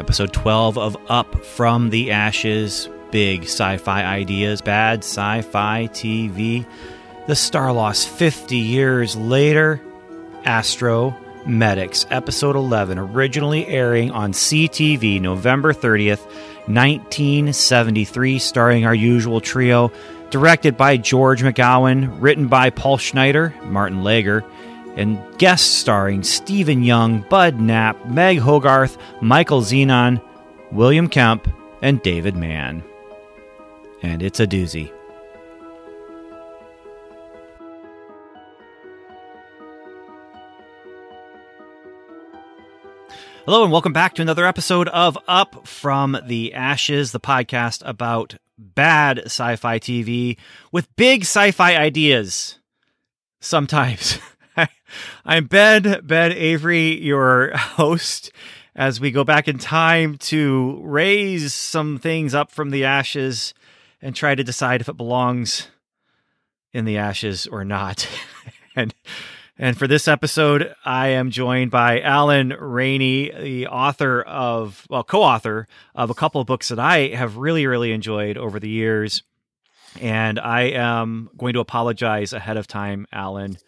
episode 12 of Up from the Ashes. Big sci fi ideas, bad sci fi TV. The Starlost 50 years later. Astro Medics, episode 11, originally airing on CTV November 30th, 1973, starring our usual trio. Directed by George McGowan, written by Paul Schneider, Martin Lager, and guest starring Stephen Young, Bud Knapp, Meg Hogarth, Michael Zenon, William Kemp, and David Mann. And it's a doozy. Hello, and welcome back to another episode of Up from the Ashes, the podcast about bad sci fi TV with big sci fi ideas. Sometimes. I'm Ben, Ben Avery, your host, as we go back in time to raise some things up from the ashes and try to decide if it belongs in the ashes or not. and and for this episode, I am joined by Allan Reini, the author of, well, co author of a couple of books that I have really, really enjoyed over the years. And I am going to apologize ahead of time, Allan,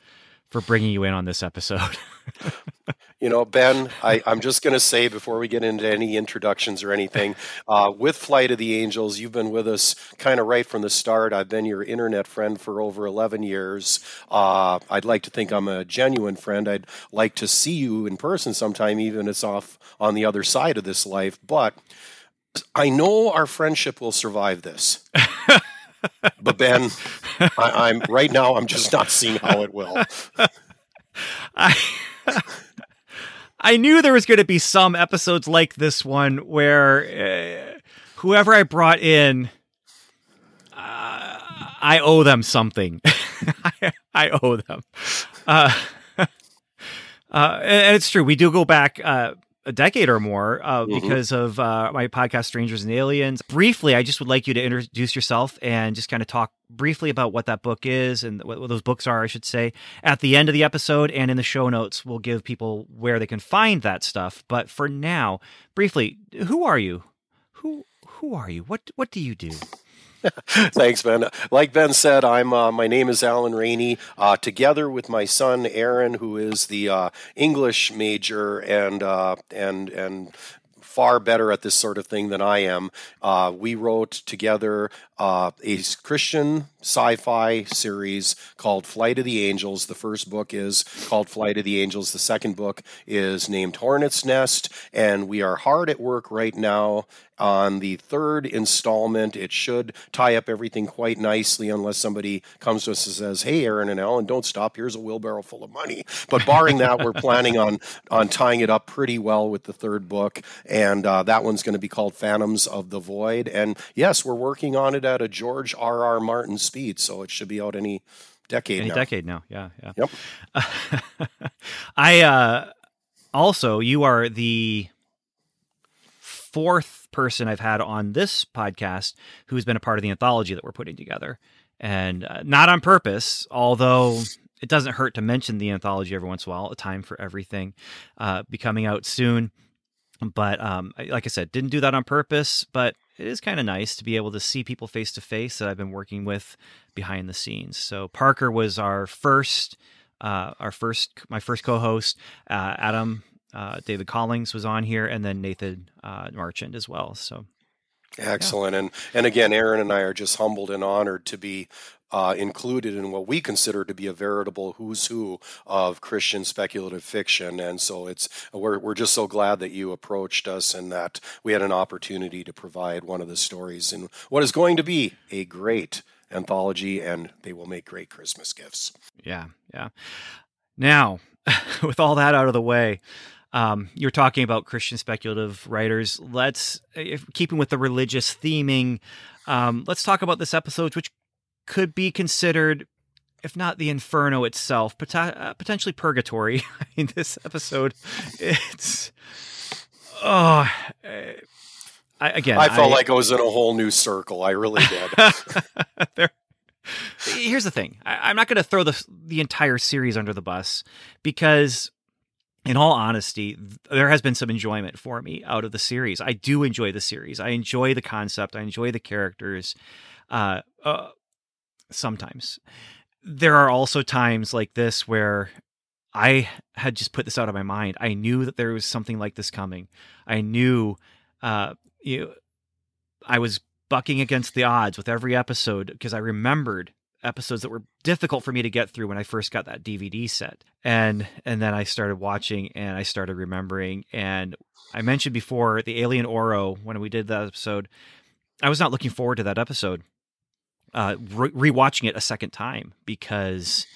for bringing you in on this episode. You know, Ben, I, am just going to say before we get into any introductions or anything, uh, with Flight of the Angels, you've been with us kind of right from the start. I've been your internet friend for over 11 years. Uh, I'd like to think I'm a genuine friend. I'd like to see you in person sometime, even if it's off on the other side of this life. But I know our friendship will survive this. but Ben, I, am right now. I'm just not seeing how it will. I I knew there was going to be some episodes like this one where uh, whoever I brought in, uh, I owe them something. I, I, owe them. Uh, uh, and it's true. We do go back uh, a decade or more uh, mm-hmm. because of uh, my podcast strangers and aliens. Briefly i just would like you to introduce yourself and just kind of talk briefly about what that book is and what, what, those books are i should say at the end of the episode and in the show notes. We'll give people where they can find that stuff. But for now briefly who are you? Who who are you? What what do you do Thanks, Ben. Like Ben said, I'm. Uh, my name is Allan Reini. Uh, together with my son Aaron, who is the uh, English major and uh, and and far better at this sort of thing than I am. Uh, we wrote together uh, a Christian sci fi series called Flight of the Angels. The first book is called Flight of the Angels. The second book is named Hornet's Nest. And we are hard at work right now on the third installment. It should tie up everything quite nicely, unless somebody comes to us and says, "Hey, Aaron and Allan, don't stop. Here's a wheelbarrow full of money." But barring that, we're planning on on tying it up pretty well with the third book, and uh, that one's going to be called Phantoms of the Void. And yes, we're working on it at a George R. R. Martin speed, so it should be out any decade. Any now. decade now, yeah, yeah. Yep. I uh, also, you are the fourth person I've had on this podcast who's been a part of the anthology that we're putting together, and uh, not on purpose, although. It doesn't hurt to mention the anthology every once in a while. A time for everything, uh, be coming out soon. But um, like I said, didn't do that on purpose. But it is kind of nice to be able to see people face to face that I've been working with behind the scenes. So Parker was our first, uh, our first, my first co-host. Uh, Adam uh, David Collings was on here, and then Nathan uh, Marchand as well. So excellent, yeah. and and again, Aaron and I are just humbled and honored to be uh, included in what we consider to be a veritable who's who of Christian speculative fiction. And so it's we're we're just so glad that you approached us and that we had an opportunity to provide one of the stories in what is going to be a great anthology, and they will make great Christmas gifts. Yeah, yeah. Now, with all that out of the way, um, you're talking about Christian speculative writers. Let's, if, keeping with the religious theming, um, let's talk about this episode, which could be considered, if not the inferno itself, pot- uh, potentially purgatory. in this episode, it's oh. I, again, I felt I, like I was in a whole new circle. I really did. here's the thing: I, am not going to throw the the entire series under the bus because in all honesty, there has been some enjoyment for me out of the series. I do enjoy the series. I enjoy the concept. I enjoy the characters. Uh, uh, sometimes there are also times like this where I had just put this out of my mind. I knew that there was something like this coming. I knew, uh, you, I was bucking against the odds with every episode because I remembered episodes that were difficult for me to get through when I first got that DVD set. And and then I started watching and I started remembering and I mentioned before the Alien Oro when we did that episode. I was not looking forward to that episode. Uh re- rewatching it a second time because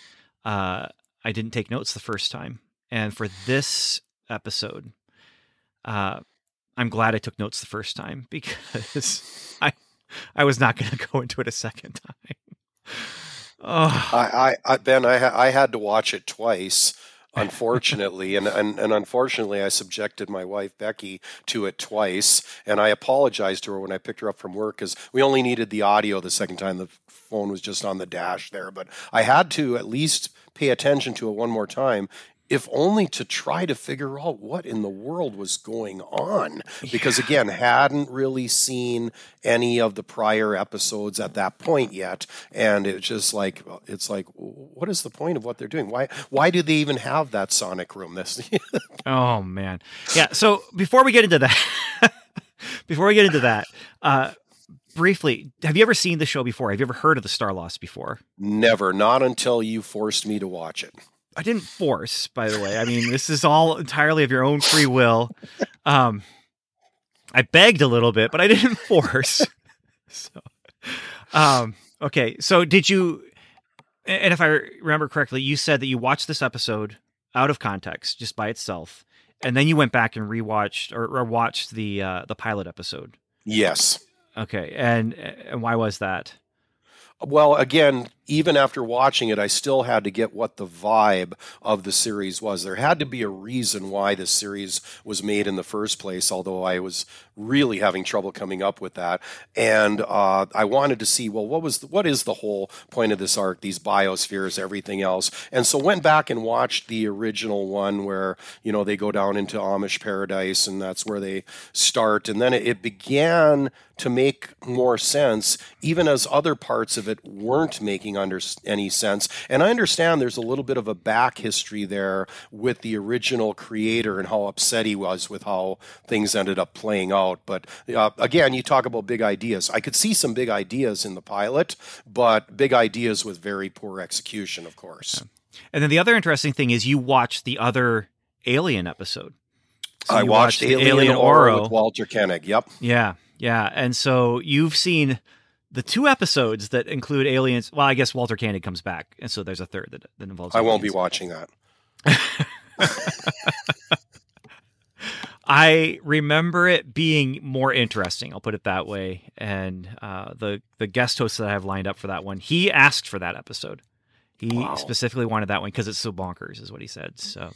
uh I didn't take notes the first time. And for this episode, uh I'm glad I took notes the first time because I I was not going to go into it a second time. Oh. I, I, I, Ben, I, ha- I had to watch it twice, unfortunately, and, and and unfortunately, I subjected my wife Becky to it twice, and I apologized to her when I picked her up from work because we only needed the audio the second time. The phone was just on the dash there, but I had to at least pay attention to it one more time if only to try to figure out what in the world was going on. Because again, hadn't really seen any of the prior episodes at that point yet, and it's just like it's like, what is the point of what they're doing? Why why do they even have that sonic room? This. oh man, yeah. So before we get into that, before we get into that. Uh, briefly, have you ever seen the show before? Have you ever heard of the Starlost before? Never, not until you forced me to watch it. I didn't force, by the way. I mean, this is all entirely of your own free will. Um, I begged a little bit, but I didn't force. so, um, okay. So, did you? And if I remember correctly, you said that you watched this episode out of context, just by itself, and then you went back and rewatched or, or watched the uh, the pilot episode. Yes. Okay. And and why was that? Well, again, even after watching it, I still had to get what the vibe of the series was. There had to be a reason why this series was made in the first place, although I was really having trouble coming up with that. And uh, I wanted to see, well, what was the, what is the whole point of this arc? These biospheres, everything else. And so went back and watched the original one where you know they go down into Amish paradise, and that's where they start. And then it, it began to make more sense, even as other parts of it weren't making under any sense. And I understand there's a little bit of a back history there with the original creator and how upset he was with how things ended up playing out out. But uh, again, you talk about big ideas. I could see some big ideas in the pilot, but big ideas with very poor execution, of course. Yeah. And then the other interesting thing is you watched the other Alien episode. So I watched, watched Alien, Alien Oro with Walter Koenig. Yep. Yeah, yeah. And so you've seen the two episodes that include aliens. Well, I guess Walter Koenig comes back, and so there's a third that, that involves. I aliens. won't be watching that. I remember it being more interesting. I'll put it that way. And uh, the the guest host that I have lined up for that one, he asked for that episode. He wow. specifically wanted that one because it's so bonkers, is what he said. So,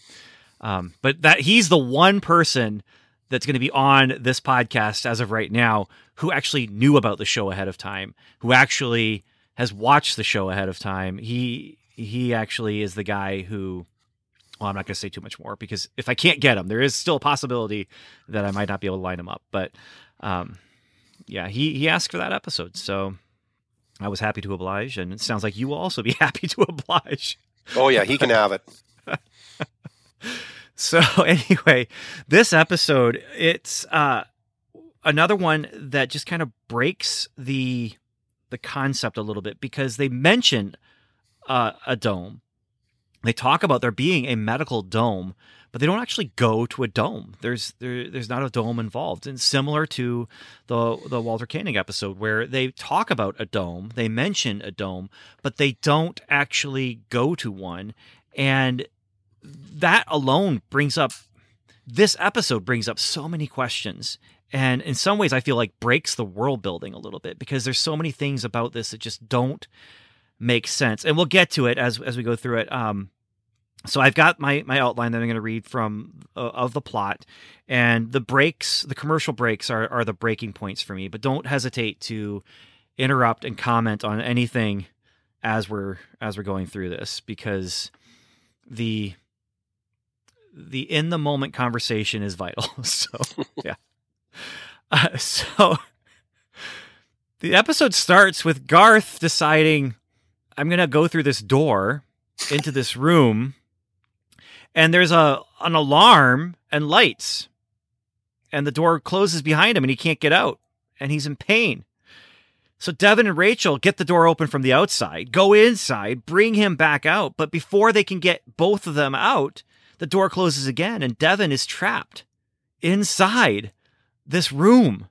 um, but that he's the one person that's going to be on this podcast as of right now who actually knew about the show ahead of time, who actually has watched the show ahead of time. He he actually is the guy who well, I'm not going to say too much more because if I can't get him, there is still a possibility that I might not be able to line him up. But um, yeah, he he asked for that episode, so I was happy to oblige, and it sounds like you will also be happy to oblige. Oh yeah, he can have it. so anyway, this episode it's uh, another one that just kind of breaks the the concept a little bit because they mention uh, a dome. They talk about there being a medical dome, but they don't actually go to a dome. There's there, there's not a dome involved, and similar to the the Walter Koenig episode where they talk about a dome, they mention a dome, but they don't actually go to one, and that alone brings up this episode brings up so many questions and in some ways i feel like breaks the world building a little bit because there's so many things about this that just don't make sense. And we'll get to it as as we go through it. Um, so I've got my my outline that I'm going to read from uh, of the plot, and the breaks, the commercial breaks are are the breaking points for me. But don't hesitate to interrupt and comment on anything as we're as we're going through this because the the in the moment conversation is vital. So yeah. Uh, so the episode starts with Garth deciding I'm gonna go through this door into this room, and there's a an alarm and lights, and the door closes behind him, and he can't get out, and he's in pain. So Devin and Rachel get the door open from the outside, go inside, bring him back out, but before they can get both of them out, the door closes again, and Devin is trapped inside this room.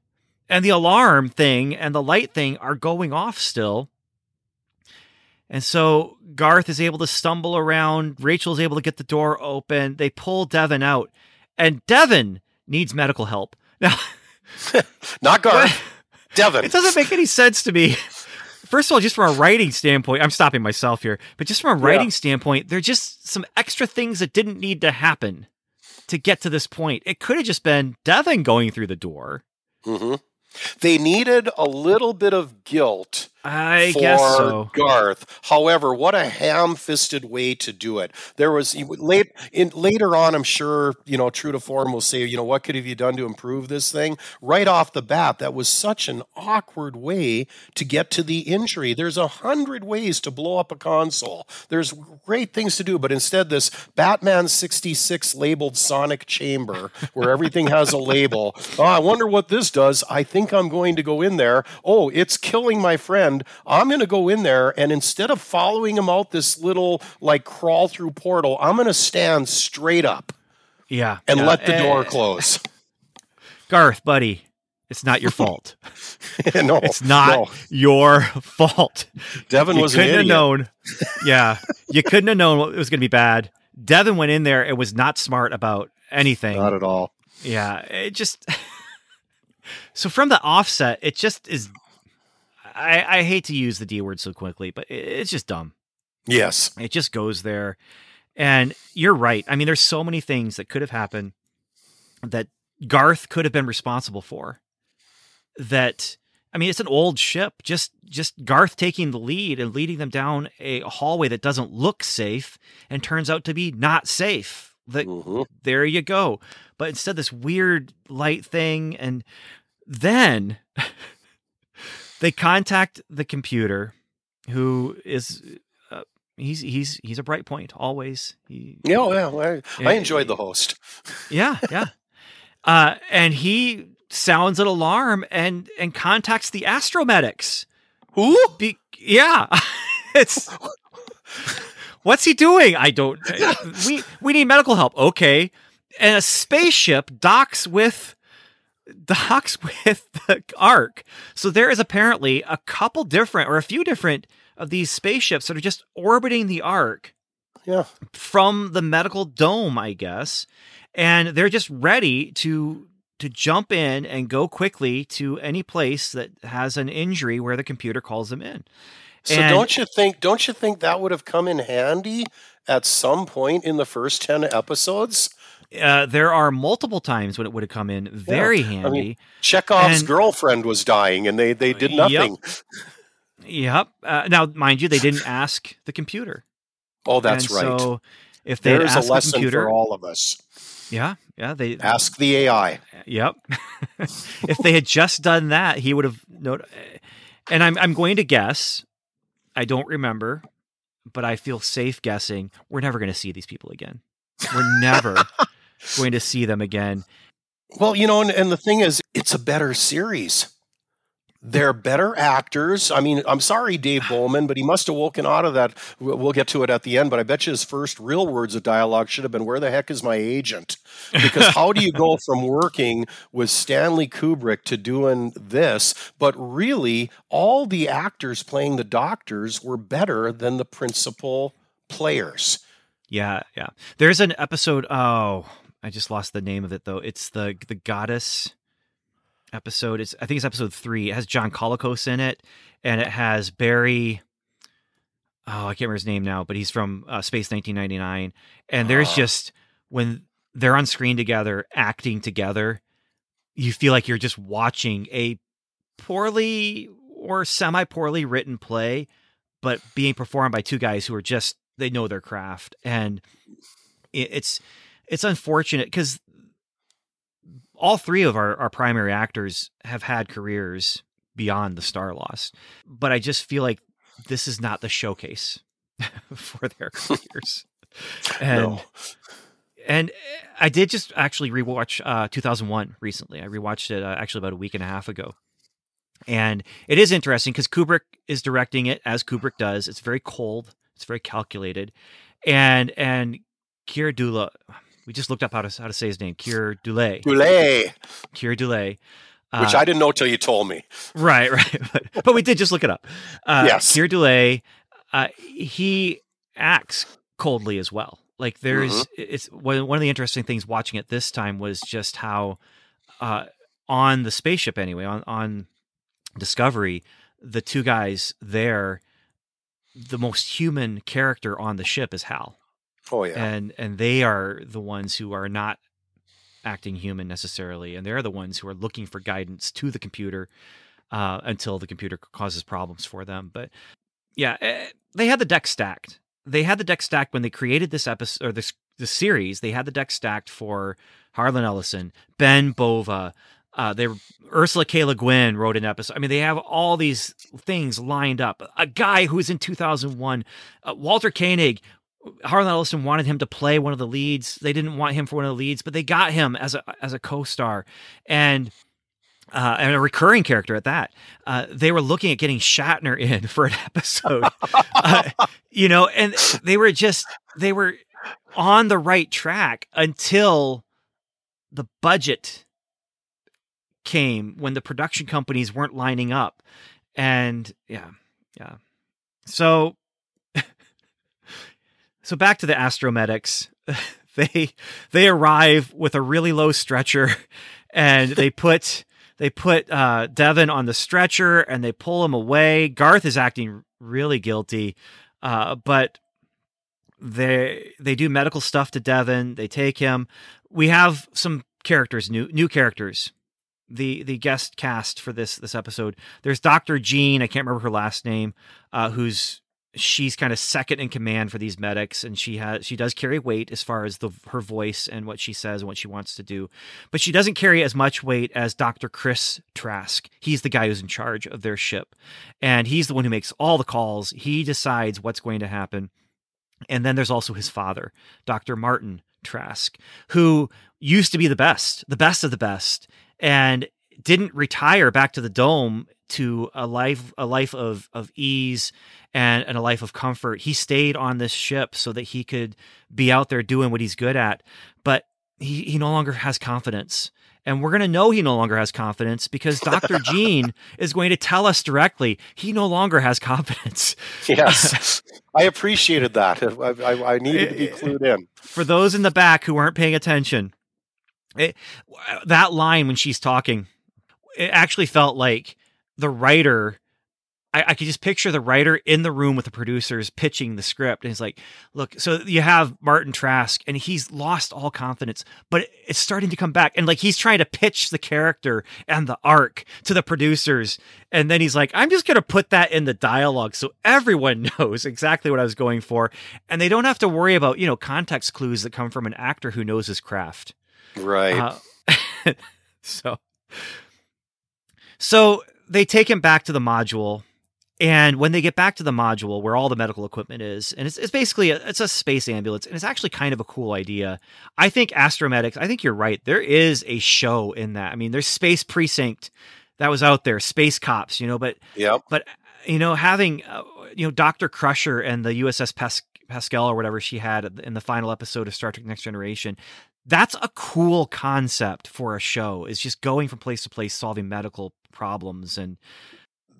And the alarm thing and the light thing are going off still. And so Garth is able to stumble around. Rachel's able to get the door open. They pull Devin out, and Devin needs medical help. Now, Not Garth. Devin. it doesn't make any sense to me. First of all, just from a writing standpoint, I'm stopping myself here, but just from a writing Yeah. standpoint, there are just some extra things that didn't need to happen to get to this point. It could have just been Devin going through the door. hmm They needed a little bit of guilt I guess so. Garth. However, what a ham-fisted way to do it. There was late in later on. I'm sure you know. True to form, will say, you know, what could have you done to improve this thing? Right off the bat, that was such an awkward way to get to the injury. There's a hundred ways to blow up a console. There's great things to do, but instead, this Batman 66 labeled Sonic Chamber, where everything has a label. Oh, I wonder what this does. I think I'm going to go in there. Oh, it's killing my friend. I'm going to go in there, and instead of following him out this little like crawl through portal, I'm going to stand straight up Yeah. and yeah. let the door Eh, close. Garth, buddy, it's not your fault. no, It's not no. your fault. Devin you was couldn't have known. Yeah, you couldn't have known it was going to be bad. Devin went in there and was not smart about anything. Not at all. Yeah, it just. so from the offset, it just is. I, I hate to use the D word so quickly, but it's just dumb. Yes. It just goes there. And you're right. I mean, there's so many things that could have happened that Garth could have been responsible for. That I mean, it's an old ship. Just just Garth taking the lead and leading them down a hallway that doesn't look safe and turns out to be not safe. That Mhm. there you go. But instead, this weird light thing, and then they contact the computer, who is uh, he's he's he's a bright point always. He, Yeah, yeah. I, I enjoyed the host. yeah, yeah. Uh, and he sounds an alarm and and contacts the astromedics. Who? Be- yeah, it's what's he doing? I don't. We we need medical help. Okay, and a spaceship docks with docks with the Ark. So there is apparently a couple different or a few different of these spaceships that are just orbiting the Ark Yeah. from the medical dome, I guess, and they're just ready to to jump in and go quickly to any place that has an injury where the computer calls them in. So And- don't you think? Don't you think that would have come in handy at some point in the first ten episodes? Uh, there are multiple times when it would have come in very I mean, handy. Chekhov's And- girlfriend was dying, and they they did nothing. Yep. Uh, now, mind you, they didn't ask the computer. Oh, that's And right. So if they There's a lesson computer, for all of us. yeah, yeah, they Ask the AI. Yep. if they had just done that, he would have known. And I'm I'm going to guess. I don't remember, but I feel safe guessing we're never going to see these people again. We're never going to see them again. Well, you know, and, and the thing is, it's a better series. They're better actors. I mean, I'm sorry, Dave Bowman, but he must have woken out of that. We'll we'll get to it at the end, but I bet you his first real words of dialogue should have been, Where the heck is my agent? Because how do you go from working with Stanley Kubrick to doing this? But really, all the actors playing the doctors were better than the principal players. Yeah, yeah. There's an episode. Oh, I just lost the name of it though. It's the the goddess episode. It's I think it's episode three. It has John Colicos in it, and it has Barry. Oh, I can't remember his name now, but he's from uh, Space 1999. And there's Ah. just when they're on screen together, acting together, you feel like you're just watching a poorly or semi poorly written play, but being performed by two guys who are just they know their craft, and it, it's it's unfortunate because all three of our, our primary actors have had careers beyond the Starlost, but I just feel like this is not the showcase for their careers. and No. and I did just actually rewatch uh, 2001 recently. I rewatched it uh, actually about a week and a half ago. And it is interesting because Kubrick is directing it as Kubrick does. It's very cold. It's very calculated, and and Keir Dullea, we just looked up how to how to say his name. Keir Dullea. Goulet, Keir Dullea. which I didn't know till you told me. Right, right. But, but we did just look it up. Uh, Yes. Keir Dullea, uh, he acts coldly as well. Like there's, Mhm. it's one one of the interesting things watching it this time was just how, uh, on the spaceship anyway, on on Discovery, the two guys there, the most human character on the ship is Hal Oh yeah. and and they are the ones who are not acting human necessarily and they're the ones who are looking for guidance to the computer uh, until the computer causes problems for them but yeah eh, they had the deck stacked they had the deck stacked when they created this episode or this this series they had the deck stacked for harlan ellison ben bova uh, they Ursula K. Le Guin wrote an episode. I mean, they have all these things lined up. A guy who's in 2001, uh, Walter Koenig, Harlan Ellison wanted him to play one of the leads. They didn't want him for one of the leads, but they got him as a as a co-star and uh, and a recurring character at that. Uh, they were looking at getting Shatner in for an episode, uh, you know, and they were just they were on the right track until the budget came when the production companies weren't lining up, and yeah, yeah. So so back to the astromedics. they they arrive with a really low stretcher and they put they put uh, Devin on the stretcher and they pull him away. Garth is acting really guilty, uh, but they they do medical stuff to Devin. They take him. We have some characters, new new characters. The the guest cast for this this episode. There's Doctor Jean. I can't remember her last name. Uh, who's she's kind of second in command for these medics and she has she does carry weight as far as the her voice and what she says and what she wants to do but she doesn't carry as much weight as Dr. Chris Trask he's the guy who's in charge of their ship and he's the one who makes all the calls he decides what's going to happen and then there's also his father Dr. Martin Trask who used to be the best the best of the best and didn't retire back to the dome to a life a life of of ease and, and a life of comfort. He stayed on this ship so that he could be out there doing what he's good at. But he, he no longer has confidence. And we're going to know he no longer has confidence because Dr. Jean is going to tell us directly he no longer has confidence. Yes, I appreciated that. I, I, I needed to be eh, eh, clued in. For those in the back who weren't paying attention, it, that line when she's talking, it actually felt like the writer I, I could just picture the writer in the room with the producers pitching the script. And he's like, look, so you have Martin Trask and he's lost all confidence, but it's starting to come back. And like he's trying to pitch the character and the arc to the producers. And then he's like, I'm just going to put that in the dialogue so everyone knows exactly what I was going for. And they don't have to worry about, you know, context clues that come from an actor who knows his craft. Right. Uh, so, so they take him back to the module, and when they get back to the module where all the medical equipment is, and it's, it's basically a, it's a space ambulance, and it's actually kind of a cool idea. I think Astromedics. I think you're right. There is a show in that. I mean, there's Space Precinct that was out there, Space Cops, you know, but yep. but you know, having uh, you know Doctor Crusher and the USS Pas- Pascal or whatever she had in the final episode of Star Trek: Next Generation, that's a cool concept for a show. Is just going from place to place, solving medical problems, and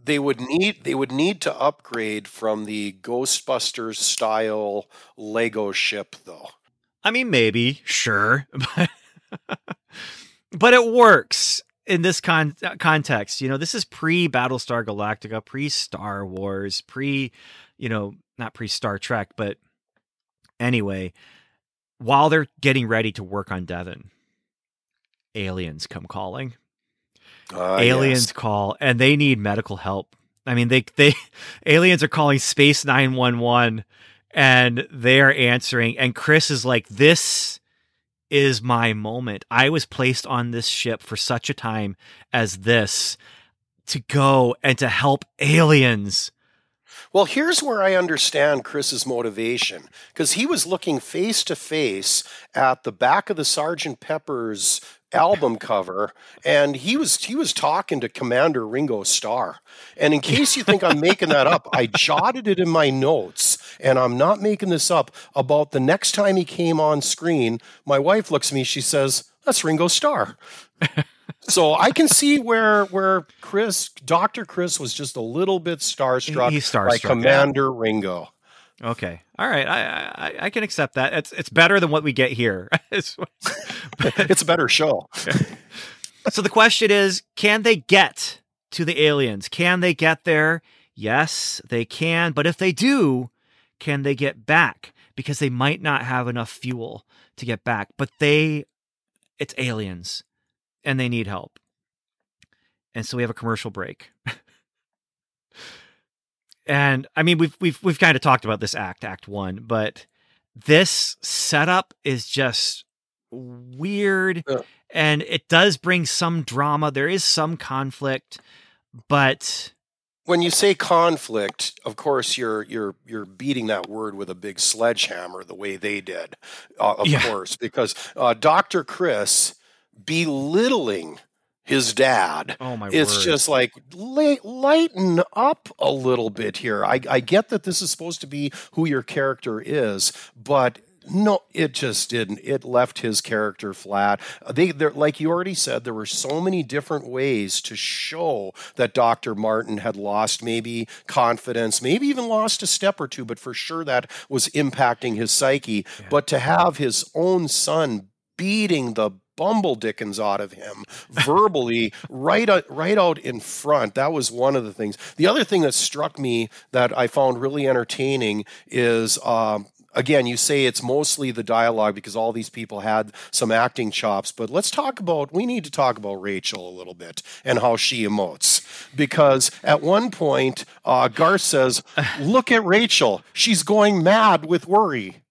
they would need they would need to upgrade from the Ghostbusters style Lego ship, though. I mean, maybe, sure, but but it works in this con- uh, context. You know, this is pre Battlestar Galactica, pre Star Wars, pre, you know, not pre Star Trek, but anyway, while they're getting ready to work on Devin, aliens come calling. Uh, aliens yes. call and they need medical help. I mean, they they aliens are calling Space 911 and they are answering and Chris is like this is my moment. I was placed on this ship for such a time as this to go and to help aliens. Well, here's where I understand Chris's motivation because he was looking face to face at the back of the Sergeant Pepper's album cover and he was he was talking to commander ringo starr. And in case you think i'm making that up i jotted it in my notes and i'm not making this up about the next time he came on screen my wife looks at me she says that's ringo starr so i can see where where chris dr chris was just a little bit starstruck, He's starstruck, by yeah. commander ringo Okay. All right. I, I I can accept that. It's it's better than what we get here. It's- it's a better show so the question is, can they get to the aliens? Can they get there? Yes, they can. But if they do, can they get back? Because they might not have enough fuel to get back. But they, it's aliens, and they need help. And so we have a commercial break. and I mean, we've we've we've kind of talked about this act, Act One, but this setup is just weird Yeah. and it does bring some drama there is some conflict but when you say conflict, of course you're you're you're beating that word with a big sledgehammer the way they did, uh, of Yeah. course, because uh, Dr. Chris belittling his dad. oh my It's word just like li- lighten up a little bit here. I, I get that this is supposed to be who your character is, but no, it just didn't. It left his character flat. Uh, they, they're like you already said, there were so many different ways to show that Dr. Martin had lost maybe confidence, maybe even lost a step or two, but for sure that was impacting his psyche. Yeah. But to have his own son beating the bumble dickens out of him verbally right out, right out in front. That was one of the things. The other thing that struck me that i found really entertaining is um, again you say it's mostly the dialogue because all these people had some acting chops but let's talk about we need to talk about rachel a little bit and how she emotes. Because at one point uh, garth says look at rachel. She's going mad with worry.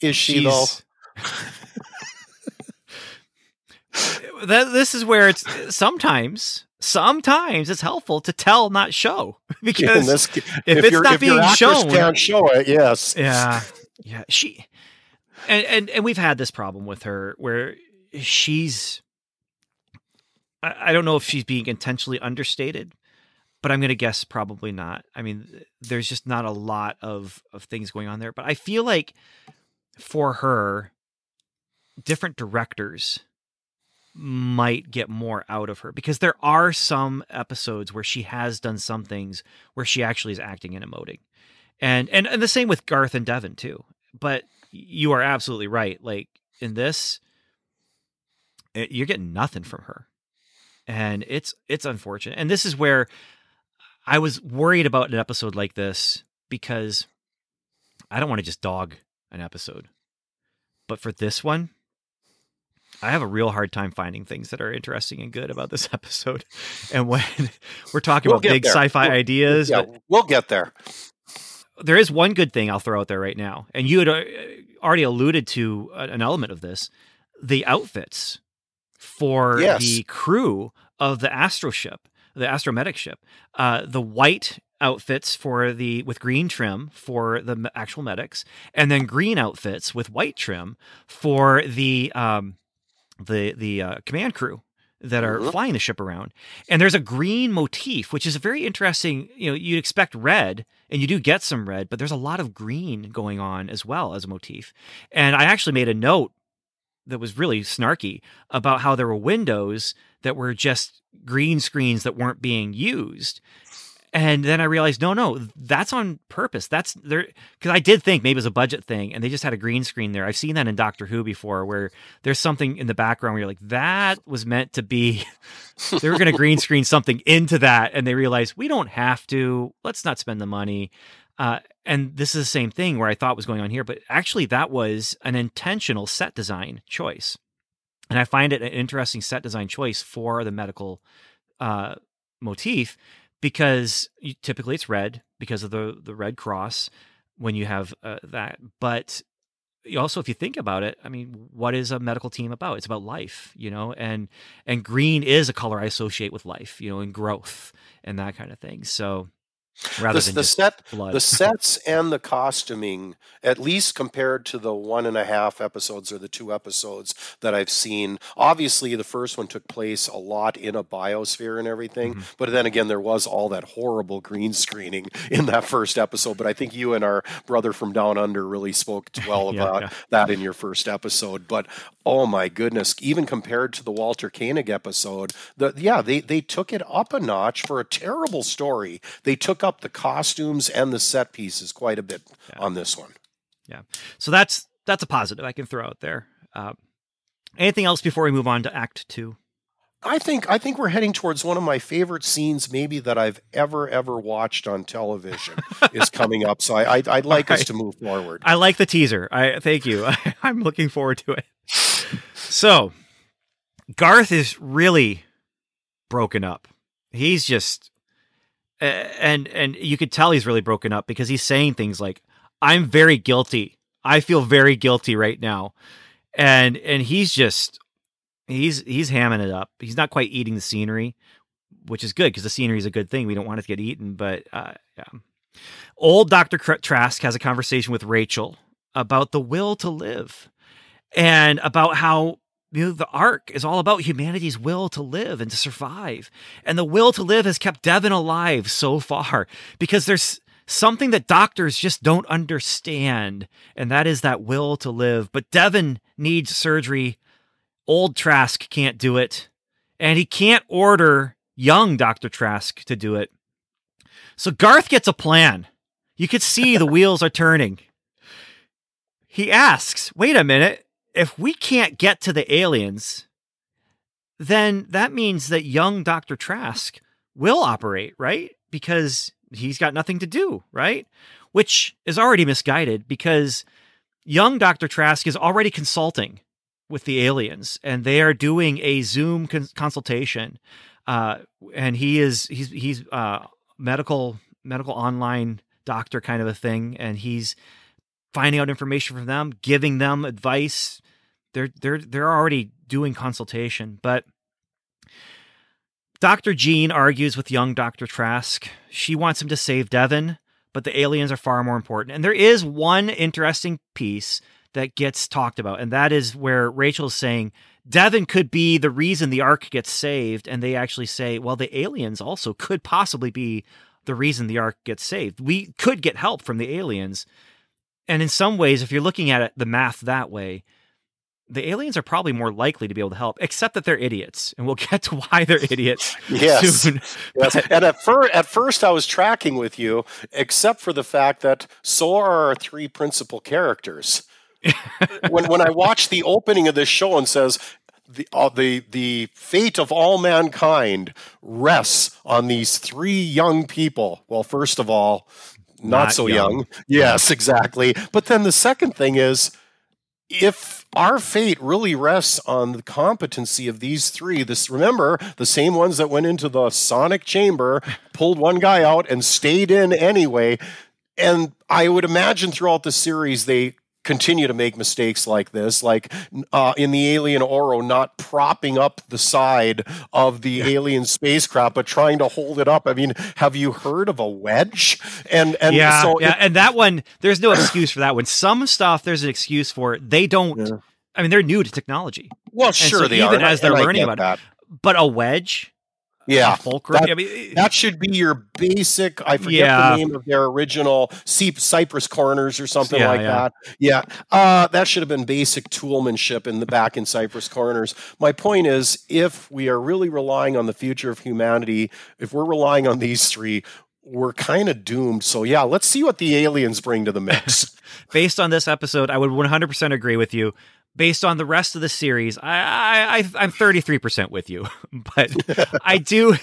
Is she though? She's- that this is where it's sometimes sometimes it's helpful to tell not show. Because this, if it's not if being shown- can't show it. Yes, yeah yeah she and, and and we've had this problem with her where she's I, I don't know if she's being intentionally understated but i'm going to guess probably not. I mean there's just not a lot of of things going on there but i feel like for her different directors might get more out of her because there are some episodes where she has done some things where she actually is acting and emoting and and and the same with Garth and Devin too. But you are absolutely right. Like in this, it, you're getting nothing from her, and it's it's unfortunate. And this is where I was worried about an episode like this because I don't want to just dog an episode, but for this one. I have a real hard time finding things that are interesting and good about this episode. And when we're talking We'll about big there. sci-fi We'll- ideas, yeah, but we'll get there. there is one good thing I'll throw out there right now, and you had uh, already alluded to an element of this: the outfits for Yes. the crew of the Astro ship, the Astromedic ship. Uh, the white outfits for the with green trim for the actual medics, and then green outfits with white trim for the um, the the uh, command crew that are Mhm. flying the ship around. And there's a green motif, which is a very interesting. You know, you'd expect red, and you do get some red, but there's a lot of green going on as well as a motif. And I actually made a note that was really snarky about how there were windows that were just green screens that weren't being used. And then I realized, no, no, that's on purpose. That's there because I did think maybe it was a budget thing, and they just had a green screen there. I've seen that in Doctor Who before, where there's something in the background where you're like, that was meant to be. they were going to green screen something into that, and they realized we don't have to. Let's not spend the money. Uh, and this is the same thing where I thought was going on here, but actually that was an intentional set design choice, and I find it an interesting set design choice for the medical uh, motif because typically it's red because of the the red cross when you have uh, that, but also if you think about it i mean what is a medical team about? It's about life you know and and green is a color i associate with life you know and growth and that kind of thing. So rather the, than the set blood the sets and the costuming at least compared to the one and a half episodes or the two episodes that i've seen obviously the first one took place a lot in a biosphere and everything Mhm. but then again there was all that horrible green screening in that first episode but i think you and our brother from down under really spoke well Yeah, about yeah. that in your first episode but oh my goodness even compared to the walter koenig episode the yeah they they took it up a notch for a terrible story they took up the costumes and the set pieces quite a bit Yeah. on this one Yeah, so that's that's a positive i can throw out there uh, anything else before we move on to act two i think i think we're heading towards one of my favorite scenes maybe that i've ever ever watched on television is coming up so i i'd, I'd like us to move forward I like the teaser. I thank you. I'm looking forward to it. So, Garth is really broken up. He's just and and you could tell he's really broken up because he's saying things like I'm very guilty. I feel very guilty right now. And and he's just he's he's hamming it up. He's not quite eating the scenery, which is good because the scenery is a good thing. We don't want it to get eaten, but uh, yeah. Old Dr. Trask has a conversation with Rachel about the will to live and about how you know the arc is all about humanity's will to live and to survive. And the will to live has kept Devin alive so far because there's something that doctors just don't understand, and that is that will to live. But Devin needs surgery. Old Trask can't do it, and he can't order young Dr. Trask to do it. So Garth gets a plan. You could see the wheels are turning. He asks, wait a minute, if we can't get to the aliens, then that means that young Dr. Trask will operate, right? Because he's got nothing to do, right? Which is already misguided because young Dr. Trask is already consulting with the aliens and they are doing a Zoom con- consultation. Uh, and he is, he's, he's, uh, medical, medical online doctor kind of a thing. And he's finding out information from them, giving them advice. They're, they're, they're already doing consultation, but Dr. Jean argues with young Dr. Trask. She wants him to save Devin, but the aliens are far more important. And there is one interesting piece that gets talked about, and that is where Rachel's saying Devin could be the reason the ark gets saved, and they actually say, well, the aliens also could possibly be the reason the ark gets saved. We could get help from the aliens. And in some ways, if you're looking at it, the math that way, the aliens are probably more likely to be able to help, except that they're idiots, and we'll get to why they're idiots Yes. soon. Yes, and at, fir- at first I was tracking with you, except for the fact that so are our three principal characters. when when I watch the opening of this show and says the uh, the the fate of all mankind rests on these three young people. Well, first of all, not, Not so young. young. Yes, exactly. But then the second thing is if our fate really rests on the competency of these three, this remember the same ones that went into the sonic chamber, pulled one guy out and stayed in anyway. And I would imagine throughout the series they continue to make mistakes like this, like uh, in the Alien Oro, not propping up the side of the alien spacecraft, but trying to hold it up. I mean, have you heard of a wedge? And and yeah, so yeah, and that one, there's no excuse for that one. Some stuff, there's an excuse for it. They don't. Yeah. I mean, they're new to technology, well, sure so they even are, as they're learning about that. but a wedge, Yeah, fulcrum. that- I mean, That should be your basic. I forget Yeah. the name of their original Cy- Cypress Corners or something Yeah, like yeah. that. Yeah, uh, that should have been basic toolmanship in the back in Cypress Corners. My point is, if we are really relying on the future of humanity, if we're relying on these three, we're kind of doomed. So yeah, let's see what the aliens bring to the mix. based on this episode, I would 100% agree with you. Based on the rest of the series, I, I, I'm 33% with you, but I do.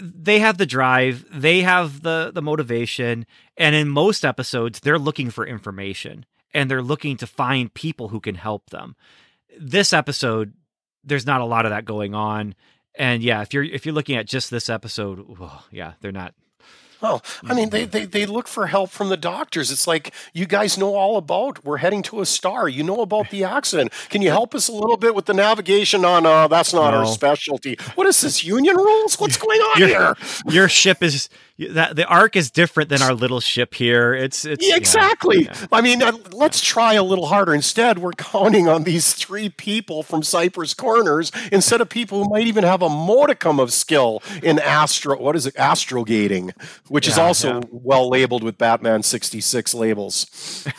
They have the drive, they have the the motivation, and in most episodes, they're looking for information and they're looking to find people who can help them. This episode, there's not a lot of that going on, and yeah, if you're if you're looking at just this episode, well, yeah, they're not Well, I mean, they, they, they look for help from the doctors. It's like, you guys know all about, we're heading to a star. You know about the accident. Can you help us a little bit with the navigation on, uh, that's not our specialty. What is this, union rules? What's going on Your- here? Your ship is that the arc is different than our little ship here. It's it's Yeah, yeah, exactly. yeah. I mean, uh, let's try a little harder. Instead, we're counting on these three people from Cypress Corners instead of people who might even have a modicum of skill in astro. What is it? Astrogating, which is also yeah. well labeled with Batman sixty six labels.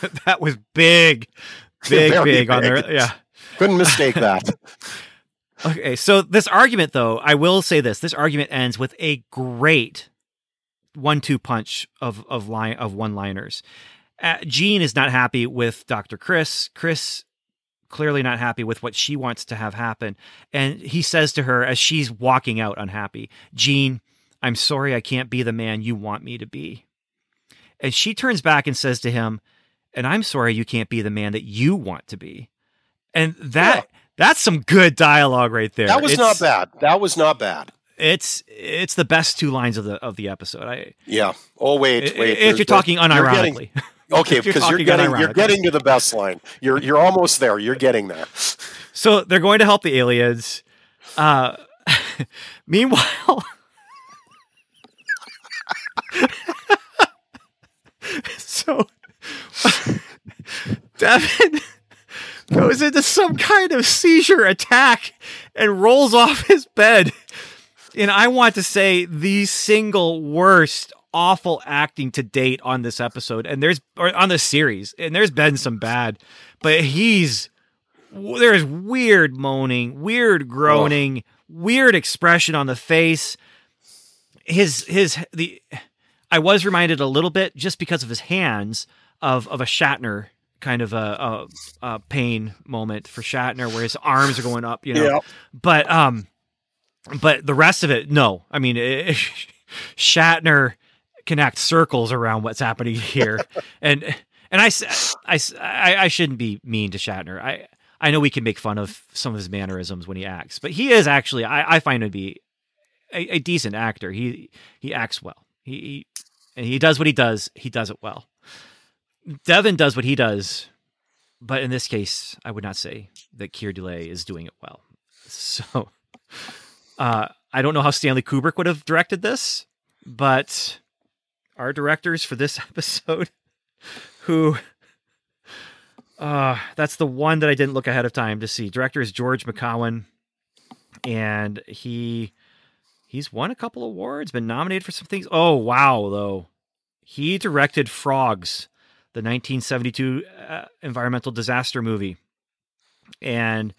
that was big, big, Very big on there. Yeah. Couldn't mistake that. Okay, so this argument, though, I will say this: this argument ends with a great one-two punch of of line of one-liners. Uh, Jean is not happy with Doctor Chris. Chris clearly not happy with what she wants to have happen, and he says to her as she's walking out, unhappy, "Jean, I'm sorry, I can't be the man you want me to be." And she turns back and says to him, "And I'm sorry you can't be the man that you want to be." And that that's some good dialogue right there. That was It's- not bad. That was not bad. It's it's the best two lines of the of the episode. I Yeah. Oh wait, wait. if you're talking you're getting- unironically. okay, if you're because you're, getting you're getting to the best line. You're you're almost there. You're getting there. so they're going to help the aliens. Uh, meanwhile, so Devin goes into some kind of seizure attack and rolls off his bed. And I want to say the single worst awful acting to date on this episode and there's or on this series and there's been some bad but he's there's weird moaning weird groaning weird expression on the face his his the I was reminded a little bit just because of his hands of of a Shatner kind of a, a, a pain moment for Shatner where his arms are going up, you know. Yeah. But um, but the rest of it, no. I mean, it, Shatner can act circles around what's happening here, and and I, I I- I shouldn't be mean to Shatner. I I know we can make fun of some of his mannerisms when he acts, but he is actually I, I find him to be a, a decent actor. He he acts well. He, he and he does what he does. He does it well. Devin does what he does, but in this case, I would not say that Keir Dullea is doing it well. So, uh, I don't know how Stanley Kubrick would have directed this, but our directors for this episode, who, uh, that's the one that I didn't look ahead of time to see. Director is George McCowan, and he he's won a couple awards, been nominated for some things. Oh wow, though, he directed Frogs, the 1972 uh, environmental disaster movie, and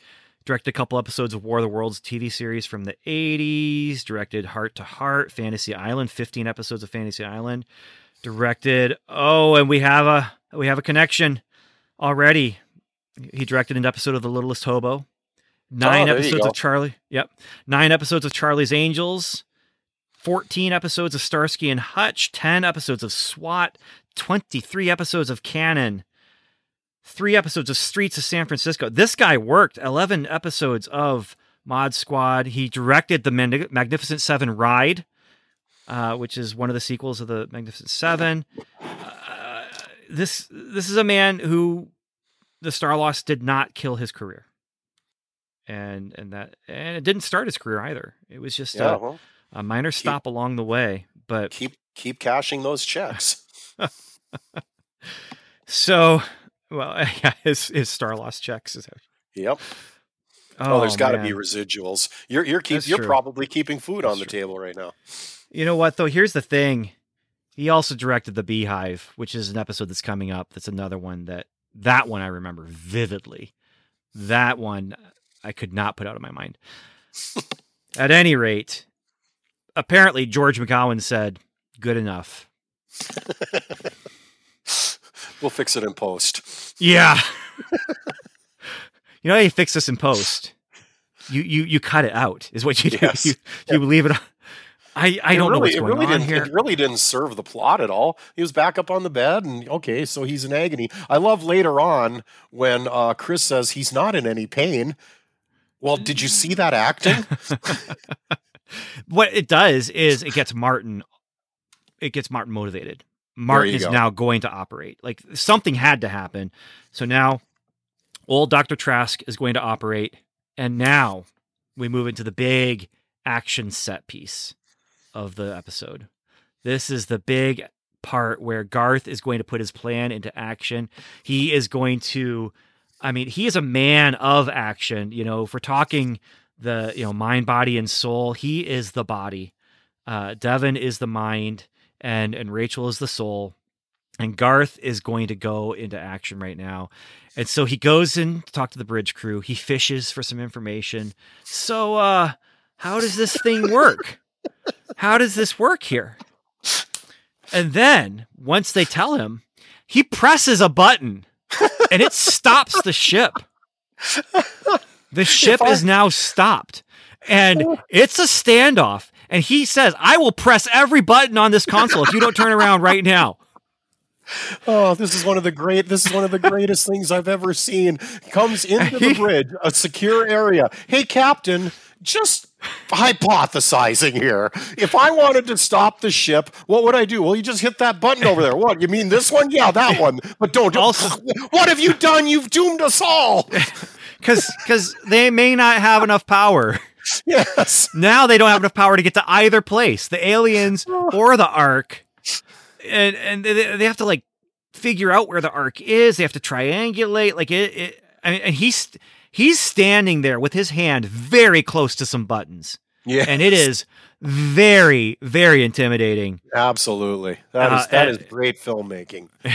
directed a couple episodes of War of the Worlds TV series from the 80s. Directed Hart to Hart, Fantasy Island, 15 episodes of Fantasy Island. Directed oh, and we have a we have a connection already. He directed an episode of The Littlest Hobo. Nine Oh, episodes of Charlie. Yep. Nine episodes of Charlie's Angels. 14 episodes of Starsky and Hutch, 10 episodes of SWAT, 23 episodes of Cannon, three episodes of Streets of San Francisco. This guy worked 11 episodes of Mod Squad. He directed the Magnificent Seven Ride, uh, which is one of the sequels of the Magnificent Seven. Uh, this this is a man who the Starlost did not kill his career, and and that and it didn't start his career either. It was just Yeah. a, Well, a minor stop along the way. But keep keep cashing those checks. so, well, yeah, his his Starlost checks. Is Yep. Oh, oh there's got to be residuals. You're you're keep, That's you're true. probably keeping food That's on the true. table right now. You know what though? Here's the thing. He also directed The Beehive, which is an episode that's coming up. That's another one that that one I remember vividly. That one uh, I could not put out of my mind. At any rate, apparently George McCowan said, "Good enough." We'll fix it in post. Yeah. you know how you fix this in post? You you you cut it out is what you do. Yes. You you leave it. on- I I It don't know really, what's it going really on didn't, here. It really didn't serve the plot at all. He was back up on the bed, and okay, so he's in agony. I love later on when uh, Chris says he's not in any pain. Well, did you see that acting? what it does is it gets Martin it gets Martin motivated. Martin is go. now going to operate. Like something had to happen. So now old Dr. Trask is going to operate. And now we move into the big action set piece of the episode. This is the big part where Garth is going to put his plan into action. He is going to, I mean, he is a man of action. You know, if we're talking the, you know, mind, body, and soul, he is the body. Uh, Devin is the mind, and and Rachel is the soul. And Garth is going to go into action right now. And so he goes in to talk to the bridge crew. He fishes for some information. So, uh, how does this thing work? How does this work here? And then once they tell him, he presses a button and it stops the ship. The ship I- is now stopped and it's a standoff. And he says, I will press every button on this console if you don't turn around right now. Oh, this is one of the great. This is one of the greatest things I've ever seen. Comes into the bridge, a secure area. Hey, Captain, just hypothesizing here. If I wanted to stop the ship, what would I do? Well, you just hit that button over there. What? You mean this one? Yeah, that one. But don't. Also- what have you done? You've doomed us all. Because because they may not have enough power. Yes. Now they don't have enough power to get to either place, the aliens or the Ark, and and they, they have to like figure out where the Ark is. They have to triangulate. Like it, it I mean, and he's he's standing there with his hand very close to some buttons, Yeah. and it is very very intimidating. Absolutely. That is Uh, that uh, is great filmmaking.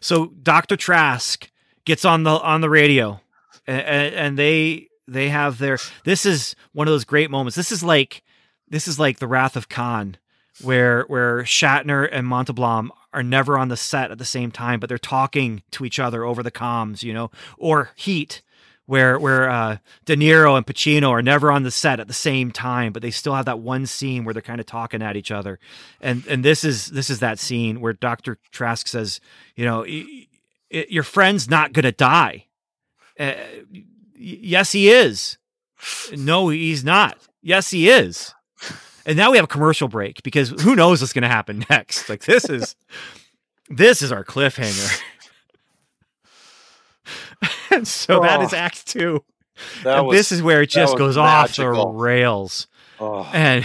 So Doctor Trask gets on the on the radio, and, and they they have their. This is one of those great moments. This is like this is like the Wrath of Khan, where where Shatner and Montalban are never on the set at the same time, but they're talking to each other over the comms, you know, or Heat. Where where uh, De Niro and Pacino are never on the set at the same time, but they still have that one scene where they're kind of talking at each other, and and this is this is that scene where Doctor Trask says, you know, your friend's not gonna die. Uh, yes, he is. No, he's not. Yes, he is. And now we have a commercial break because who knows what's gonna happen next? Like this is this is our cliffhanger. and so that is Oh. Act Two. That and was this is where it just goes off the rails. oh, And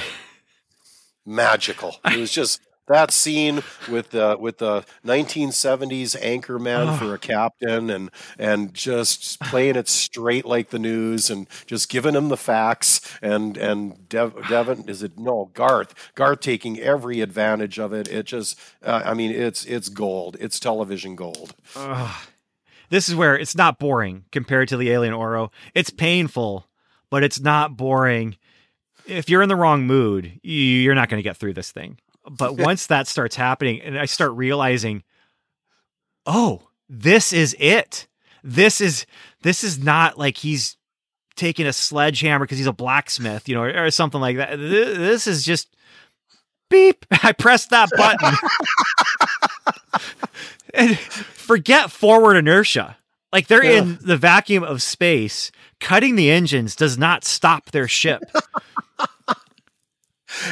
magical. It was just that scene with the with the 1970s anchor man Oh. for a captain and and just playing it straight like the news and just giving him the facts and and Dev, Devin is it no Garth Garth taking every advantage of it. It just uh, I mean it's it's gold. It's television gold. Ugh. this is where it's not boring compared to the Alien Oro. It's painful, but it's not boring. If you're in the wrong mood, you're not going to get through this thing. But once that starts happening, and I start realizing, oh, this is it. This is this is not like he's taking a sledgehammer because he's a blacksmith, you know, or, or something like that. Th- This is just beep. I pressed that button. and forget forward inertia. Like they're Yeah. in the vacuum of space. Cutting the engines does not stop their ship.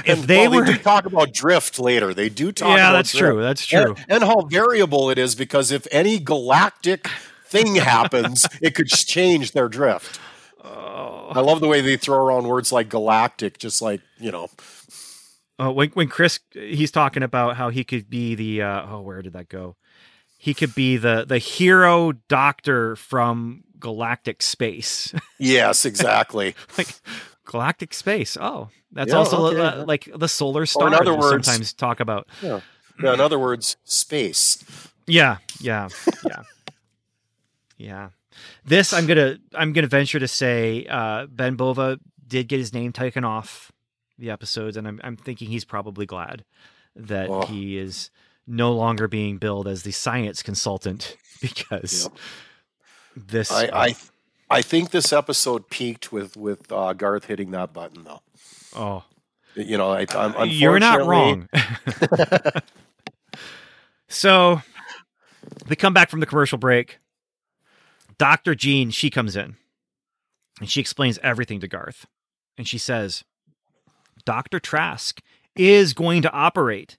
If they well, were, they do talk about drift later. They do talk. yeah, about that's drift. true. That's true. And, and how variable it is because if any galactic thing happens, it could change their drift. Oh. I love the way they throw around words like galactic, just like you know. Uh, when when Chris he's talking about how he could be the uh, oh where did that go? He could be the the hero doctor from galactic space, Yes, exactly. like galactic space. Oh, that's Yeah, also okay. uh, like the solar star. in other words- sometimes talk about. yeah. Yeah, in other words, space. Yeah, yeah, yeah, yeah. This I'm gonna I'm gonna venture to say uh, Ben Bova did get his name taken off the episodes, and I'm I'm thinking he's probably glad that Oh. he is no longer being billed as the science consultant because Yep. this I, I, I think this episode peaked with with uh, Garth hitting that button, though. oh You know, I, I'm you're not wrong. so we come back from the commercial break. Dr. Jean, she comes in and she explains everything to Garth. And she says, Dr. Trask is going to operate.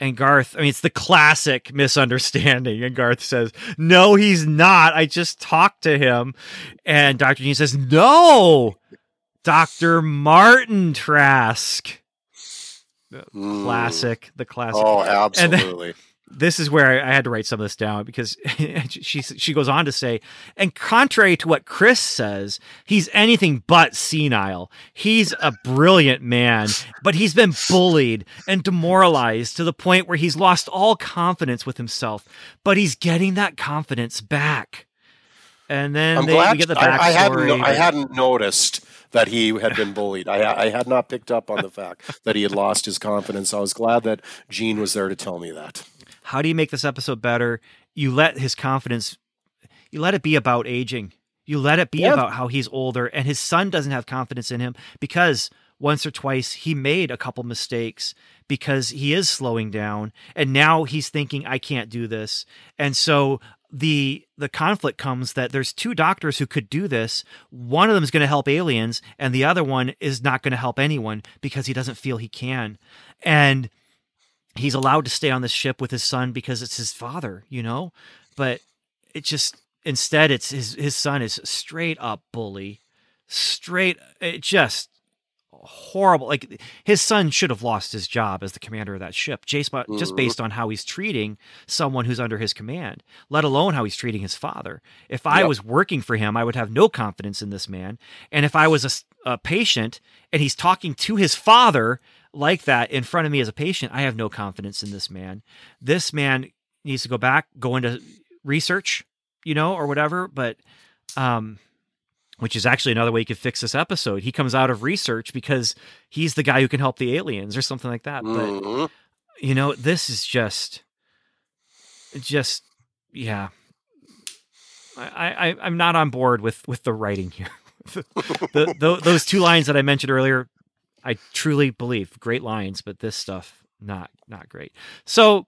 And Garth, I mean, it's the classic misunderstanding. And Garth says, No, he's not. I just talked to him. And Dr. Jean says, No, Dr. Martin Trask. Mm. Classic, the classic. Oh, absolutely. This is where I, I had to write some of this down because she she goes on to say, and contrary to what Chris says, he's anything but senile. He's a brilliant man, but he's been bullied and demoralized to the point where he's lost all confidence with himself. But he's getting that confidence back. And then I'm they, glad get the I, I hadn't. backstory. no- I hadn't noticed that he had been bullied. I, I had not picked up on the fact that he had lost his confidence. I was glad that Jean was there to tell me that. How do you make this episode better? You let his confidence, you let it be about aging. You let it be about how he's older and his son doesn't have confidence in him because once or twice he made a couple mistakes because he is slowing down and now he's thinking I can't do this. And so the the conflict comes that there's two doctors who could do this. One of them is going to help aliens and the other one is not going to help anyone because he doesn't feel he can. And he's allowed to stay on this ship with his son because it's his father, you know? But it just instead it's his his son is straight up bully. Straight it just horrible. Like his son should have lost his job as the commander of that ship, just, just Mhm. based on how he's treating someone who's under his command, let alone how he's treating his father. If I Yep. was working for him, I would have no confidence in this man. And if I was a patient and he's talking to his father like that in front of me as a patient, I have no confidence in this man. This man needs to go back, go into research, you know, or whatever. But, um, which is actually another way you could fix this episode. He comes out of research because he's the guy who can help the aliens or something like that. But Mhm. you know, this is just, just, yeah. I, I, I'm not on board with with the writing here. the, the, those two lines that I mentioned earlier, I truly believe great lines, but this stuff not not great. So,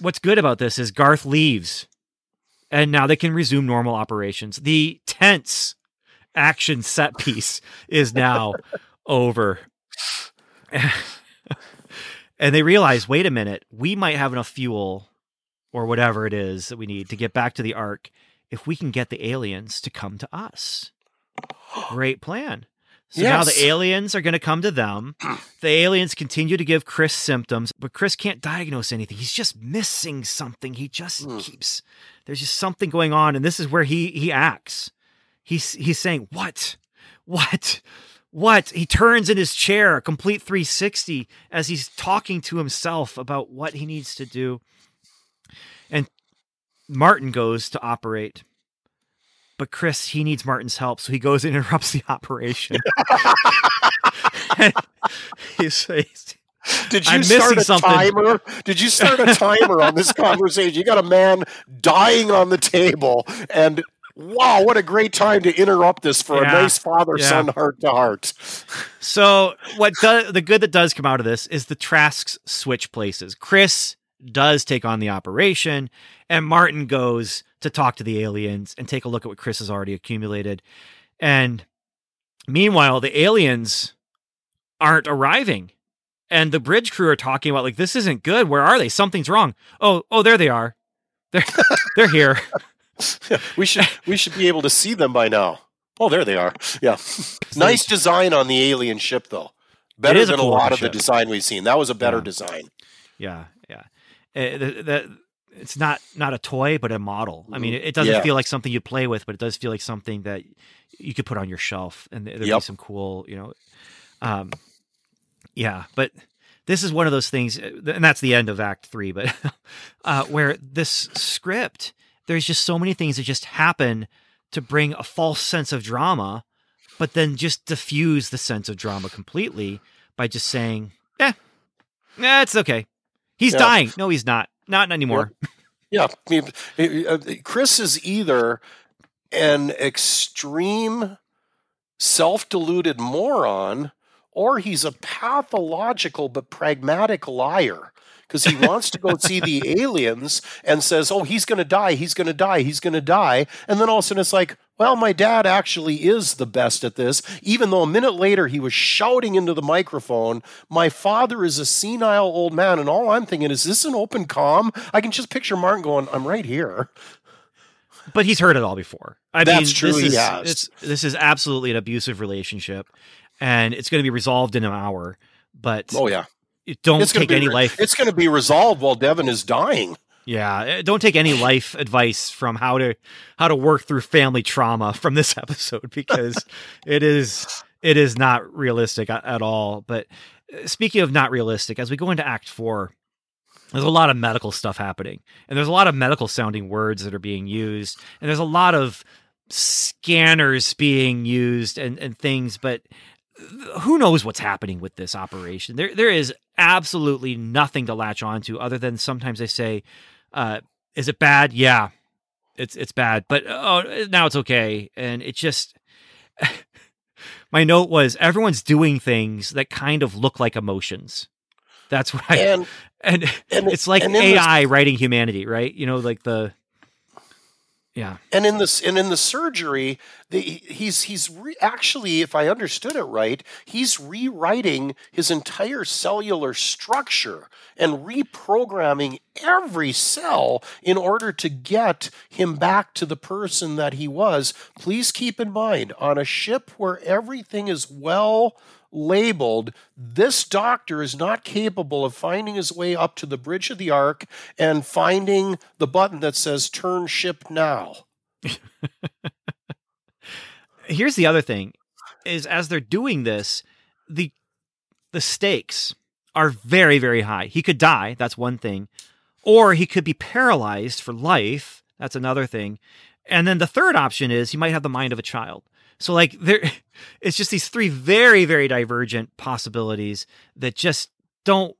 what's good about this is Garth leaves, and now they can resume normal operations. The tense action set piece is now over. and they realize, wait a minute, we might have enough fuel or whatever it is that we need to get back to the ark if we can get the aliens to come to us. Great plan. So now the aliens are going to come to them. The aliens continue to give Chris symptoms, but Chris can't diagnose anything. He's just missing something. He just Hmm. keeps there's just something going on and this is where he he acts. He's he's saying, "What? What? What?" He turns in his chair, a complete 360 as he's talking to himself about what he needs to do. And Martin goes to operate. But Chris, he needs Martin's help, so he goes and interrupts the operation. he's, he's, Did you I'm start a something. timer? Did you start a timer on this conversation? You got a man dying on the table, and wow, what a great time to interrupt this for Yeah. a nice father-son heart to heart. So what do, the good that does come out of this is the Trasks switch places. Chris does take on the operation, and Martin goes to talk to the aliens and take a look at what Chris has already accumulated. And meanwhile, the aliens aren't arriving. And the bridge crew are talking about like this isn't good. Where are they? Something's wrong. Oh, oh, there they are. They're they're here. We should we should be able to see them by now. Oh, there they are. Yeah, nice design on the alien ship, though. Better than a cool lot of ship. the design we've seen. That was a better Yeah. design. Yeah, yeah. Uh, the, the, it's not not a toy, but a model. I mean, Mhm. it, doesn't Yeah. feel like something you play with, but it does feel like something that you could put on your shelf, and there'd be some cool, you know. Um, yeah, but this is one of those things, uh, and that's the end of Act Three. But uh, where this script, there's just so many things that just happen to bring a false sense of drama, but then just diffuse the sense of drama completely by just saying, "Eh, eh it's okay." He's Yeah. dying. No, he's not. Not anymore. Yeah, I mean, uh, Chris is either an extreme self-deluded moron or he's a pathological but pragmatic liar. Because he wants to go see the aliens and says, "Oh, he's going to die. He's going to die. He's going to die." And then all of a sudden it's like, "Well, my dad actually is the best at this." Even though a minute later he was shouting into the microphone, "My father is a senile old man," and all I'm thinking is, is "This an open com?" I can just picture Martin going, "I'm right here." But he's heard it all before. I That's mean, true, This is, has. It's, this is absolutely an abusive relationship, and it's going to be resolved in an hour. But Oh yeah, don't it's take any re- life. It's going to be resolved while Devin is dying. Yeah, eh, don't take any life advice from how to how to work through family trauma from this episode because it is it is not realistic at, all. But uh, speaking of not realistic, as we go into Act Four, there's a lot of medical stuff happening, and there's a lot of medical sounding words that are being used, and there's a lot of scanners being used and and things, but who knows what's happening with this operation? There, there is absolutely nothing to latch on to other than sometimes they say, uh, "Is it bad?" Yeah, it's it's bad, but oh, now it's okay, and it just. My note was everyone's doing things that kind of look like emotions. That's what I And and, and it's like and in this- AI writing humanity, right? You know, like the yeah. and in this and in the surgery the, he's he's re, actually if i understood it right he's rewriting his entire cellular structure and reprogramming every cell in order to get him back to the person that he was please keep in mind on a ship where everything is well labeled, this doctor is not capable of finding his way up to the bridge of the ark and finding the button that says turn ship now. here's the other thing is as they're doing this the the stakes are very very high. He could die that's one thing or he could be paralyzed for life that's another thing. And then the third option is he might have the mind of a child so like there it's just these three very very divergent possibilities that just don't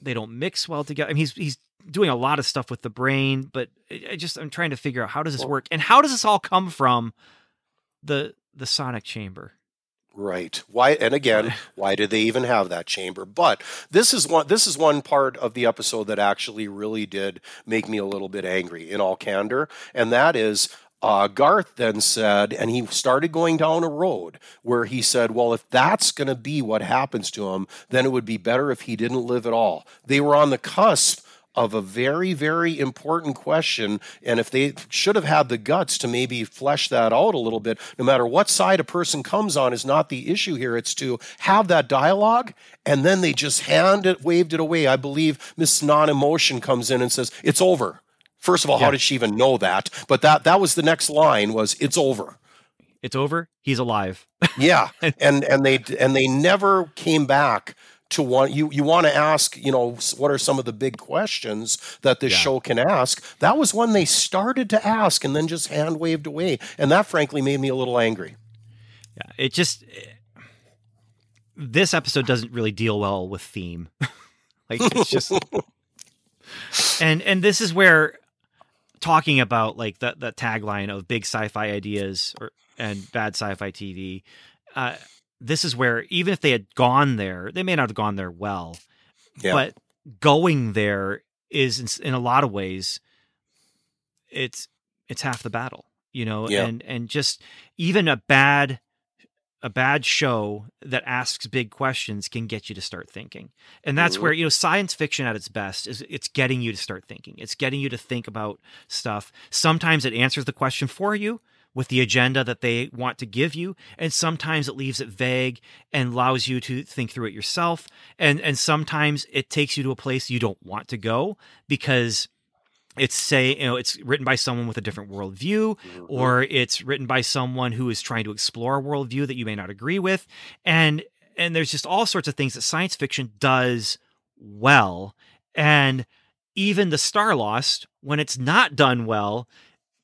they don't mix well together i mean he's he's doing a lot of stuff with the brain but I just i'm trying to figure out how does this work and how does this all come from the the sonic chamber Right. Why and again, why do they even have that chamber? But this is one this is one part of the episode that actually really did make me a little bit angry in all candor, and that is uh, Garth then said, and he started going down a road where he said, Well, if that's going to be what happens to him, then it would be better if he didn't live at all. They were on the cusp of a very, very important question. And if they should have had the guts to maybe flesh that out a little bit, no matter what side a person comes on, is not the issue here. It's to have that dialogue. And then they just hand it, waved it away. I believe Miss Non Emotion comes in and says, It's over. First of all, Yeah. how did she even know that? But that that was the next line was it's over. it's over he's alive Yeah, and and they and they never came back to want you. You want to ask, you know, what are some of the big questions that this Yeah. show can ask? That was when they started to ask, and then just hand waved away, and that frankly made me a little angry. yeah it just eh, this episode doesn't really deal well with theme like it's just and and this is where talking about like the the tagline of big sci-fi ideas or and bad sci-fi tv uh this is where even if they had gone there they may not have gone there well Yeah. but going there is in, in a lot of ways it's it's half the battle you know Yeah. and and just even a bad a bad show that asks big questions can get you to start thinking. And that's Mhm. where you know science fiction at its best is it's getting you to start thinking. It's getting you to think about stuff. Sometimes it answers the question for you with the agenda that they want to give you and sometimes it leaves it vague and allows you to think through it yourself. And and sometimes it takes you to a place you don't want to go because it's say you know it's written by someone with a different worldview Mm-hmm. or it's written by someone who is trying to explore a worldview that you may not agree with. And and there's just all sorts of things that science fiction does well. And even the Starlost when it's not done well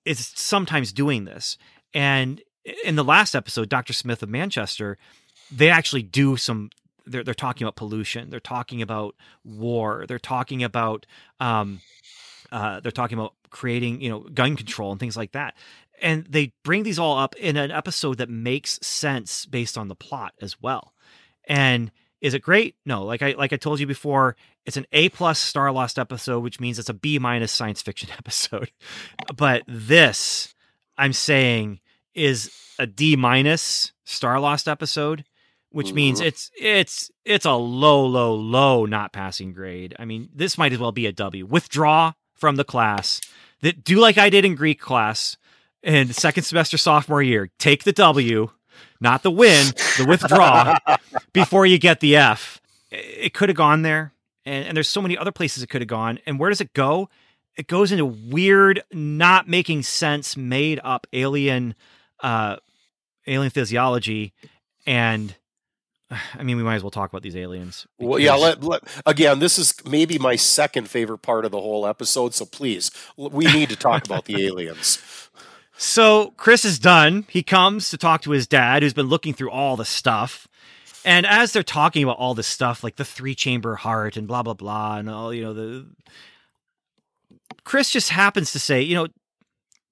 is sometimes doing this. And in the last episode dr smith of manchester they actually do some they're, they're talking about pollution. They're talking about war. They're talking about um, uh, they're talking about creating you know gun control and things like that and they bring these all up in an episode that makes sense based on the plot as well and Is it great? No. Like I like I told you before, it's an A plus Starlost episode, which means it's a B minus science fiction episode. But this, I'm saying, is a D minus Starlost episode, which means Mhm. it's it's it's a low, low, low not passing grade. I mean, this might as well be a W. Withdraw from the class. That do like I did in Greek class in second semester sophomore year. Take the W, not the win, the withdraw before you get the F. It could have gone there, and, and there's so many other places it could have gone. And where does it go? It goes into weird, not making sense, made up alien, uh, alien physiology, and I mean, we might as well talk about these aliens. Well, yeah. Let, let, again, this is maybe my second favorite part of the whole episode. So please, we need to talk about the aliens. So Chris is done. He comes to talk to his dad, who's been looking through all the stuff. And as they're talking about all this stuff, like the three chamber heart and blah blah blah, and all you know, the Chris just happens to say, you know,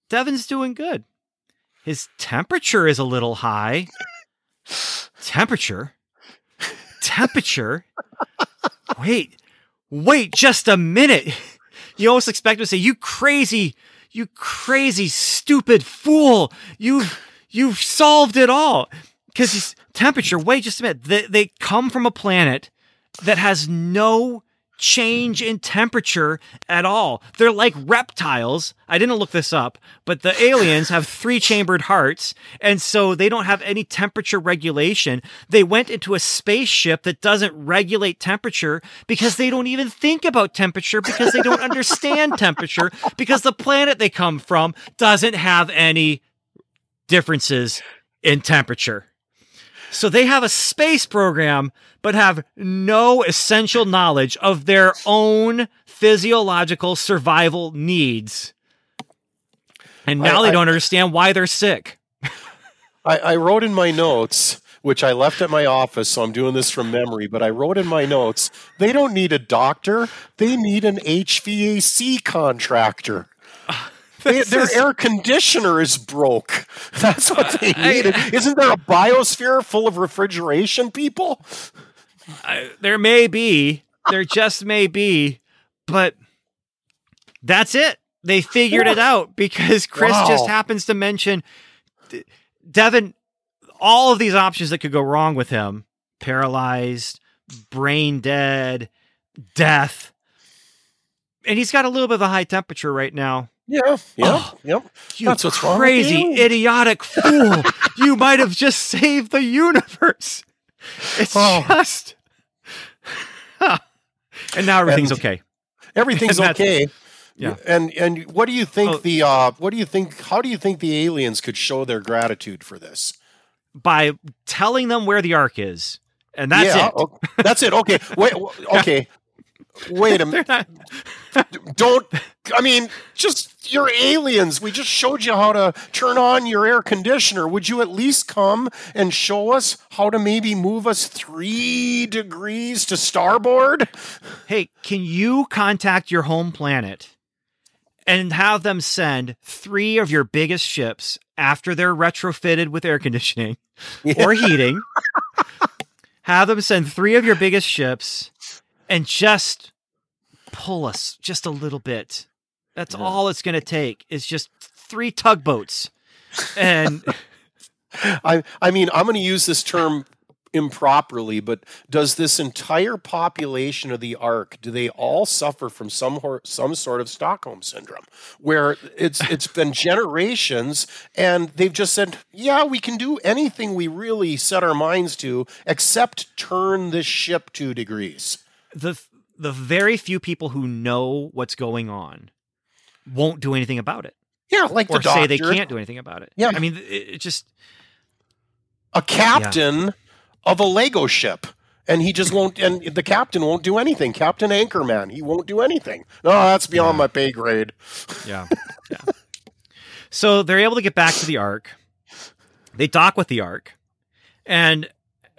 Devin's doing good. His temperature is a little high. Temperature? Temperature? Wait, wait just a minute. You almost expect him to say, You crazy, you crazy, stupid fool. You've you've solved it all. Because temperature, wait just a minute. They they come from a planet that has no change in temperature at all. They're like reptiles. I didn't look this up, but the aliens have three chambered hearts, and so they don't have any temperature regulation. They went into a spaceship that doesn't regulate temperature because they don't even think about temperature because they don't understand temperature because the planet they come from doesn't have any differences in temperature. So they have a space program, but have no essential knowledge of their own physiological survival needs. And now I- they don't understand why they're sick. I, I wrote in my notes, which I left at my office, so I'm doing this from memory, but I wrote in my notes, they don't need a doctor, they need an HVAC contractor. They, their is- air conditioner is broke. That's what they I- need. Isn't there a biosphere full of refrigeration people? I- there may be, there just may be, but that's it. They figured it out because Chris just happens to mention Devin, all of these options that could go wrong with him paralyzed, brain dead, death. And he's got a little bit of a high temperature right now. Yeah, yeah, Oh. yep. You That's what's wrong with crazy, you. idiotic fool. you might have just saved the universe. It's Oh. just. and now everything's And- okay. Everything's okay. Yeah. And and what do you think Oh. the uh what do you think how do you think the aliens could show their gratitude for this? By telling them where the ark is. And that's yeah, it. o- that's it. Okay. Wait okay. Wait a minute. Not- Don't I mean just you're aliens. We just showed you how to turn on your air conditioner. Would you at least come and show us how to maybe move us 3 degrees to starboard? hey, can you contact your home planet and have them send three of your biggest ships after they're retrofitted with air conditioning or heating? have them send three of your biggest ships and just pull us just a little bit. That's Yeah. all it's going to take is just three tugboats. And I I mean, I'm going to use this term improperly, but does this entire population of the ark do they all suffer from some hor- some sort of Stockholm syndrome, where it's it's been generations and they've just said, yeah, we can do anything we really set our minds to, except turn this ship two degrees. The the very few people who know what's going on won't do anything about it. Yeah, like or the doctor, say they can't do anything about it. Yeah. I mean, it, it just a captain of a Lego ship. And he just won't, and the captain won't do anything. Captain Anchorman, he won't do anything. No, that's beyond Yeah. my pay grade. yeah, yeah. So they're able to get back to the Ark. They dock with the Ark, and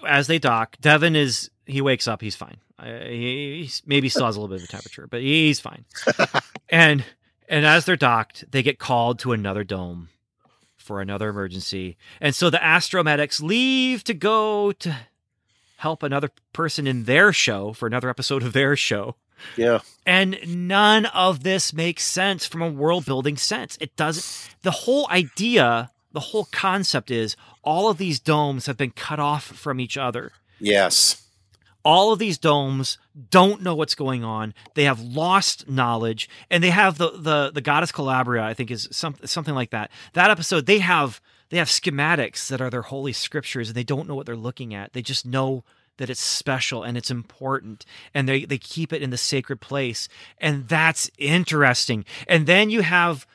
as they dock, Devin is he wakes up. He's fine. Uh, he maybe still has a little bit of a temperature, but he's fine. and and as they're docked, they get called to another dome for another emergency, and so the astromedics leave to go to help another person in their show for another episode of their show. Yeah. And none of this makes sense from a world building sense. It doesn't. The whole idea, the whole concept is all of these domes have been cut off from each other. Yes. All of these domes don't know what's going on. They have lost knowledge, and they have the the the goddess Calabria. I think is some, something like that. That episode, they have they have schematics that are their holy scriptures, and they don't know what they're looking at. They just know that it's special and it's important and they, they keep it in the sacred place and that's interesting and then you have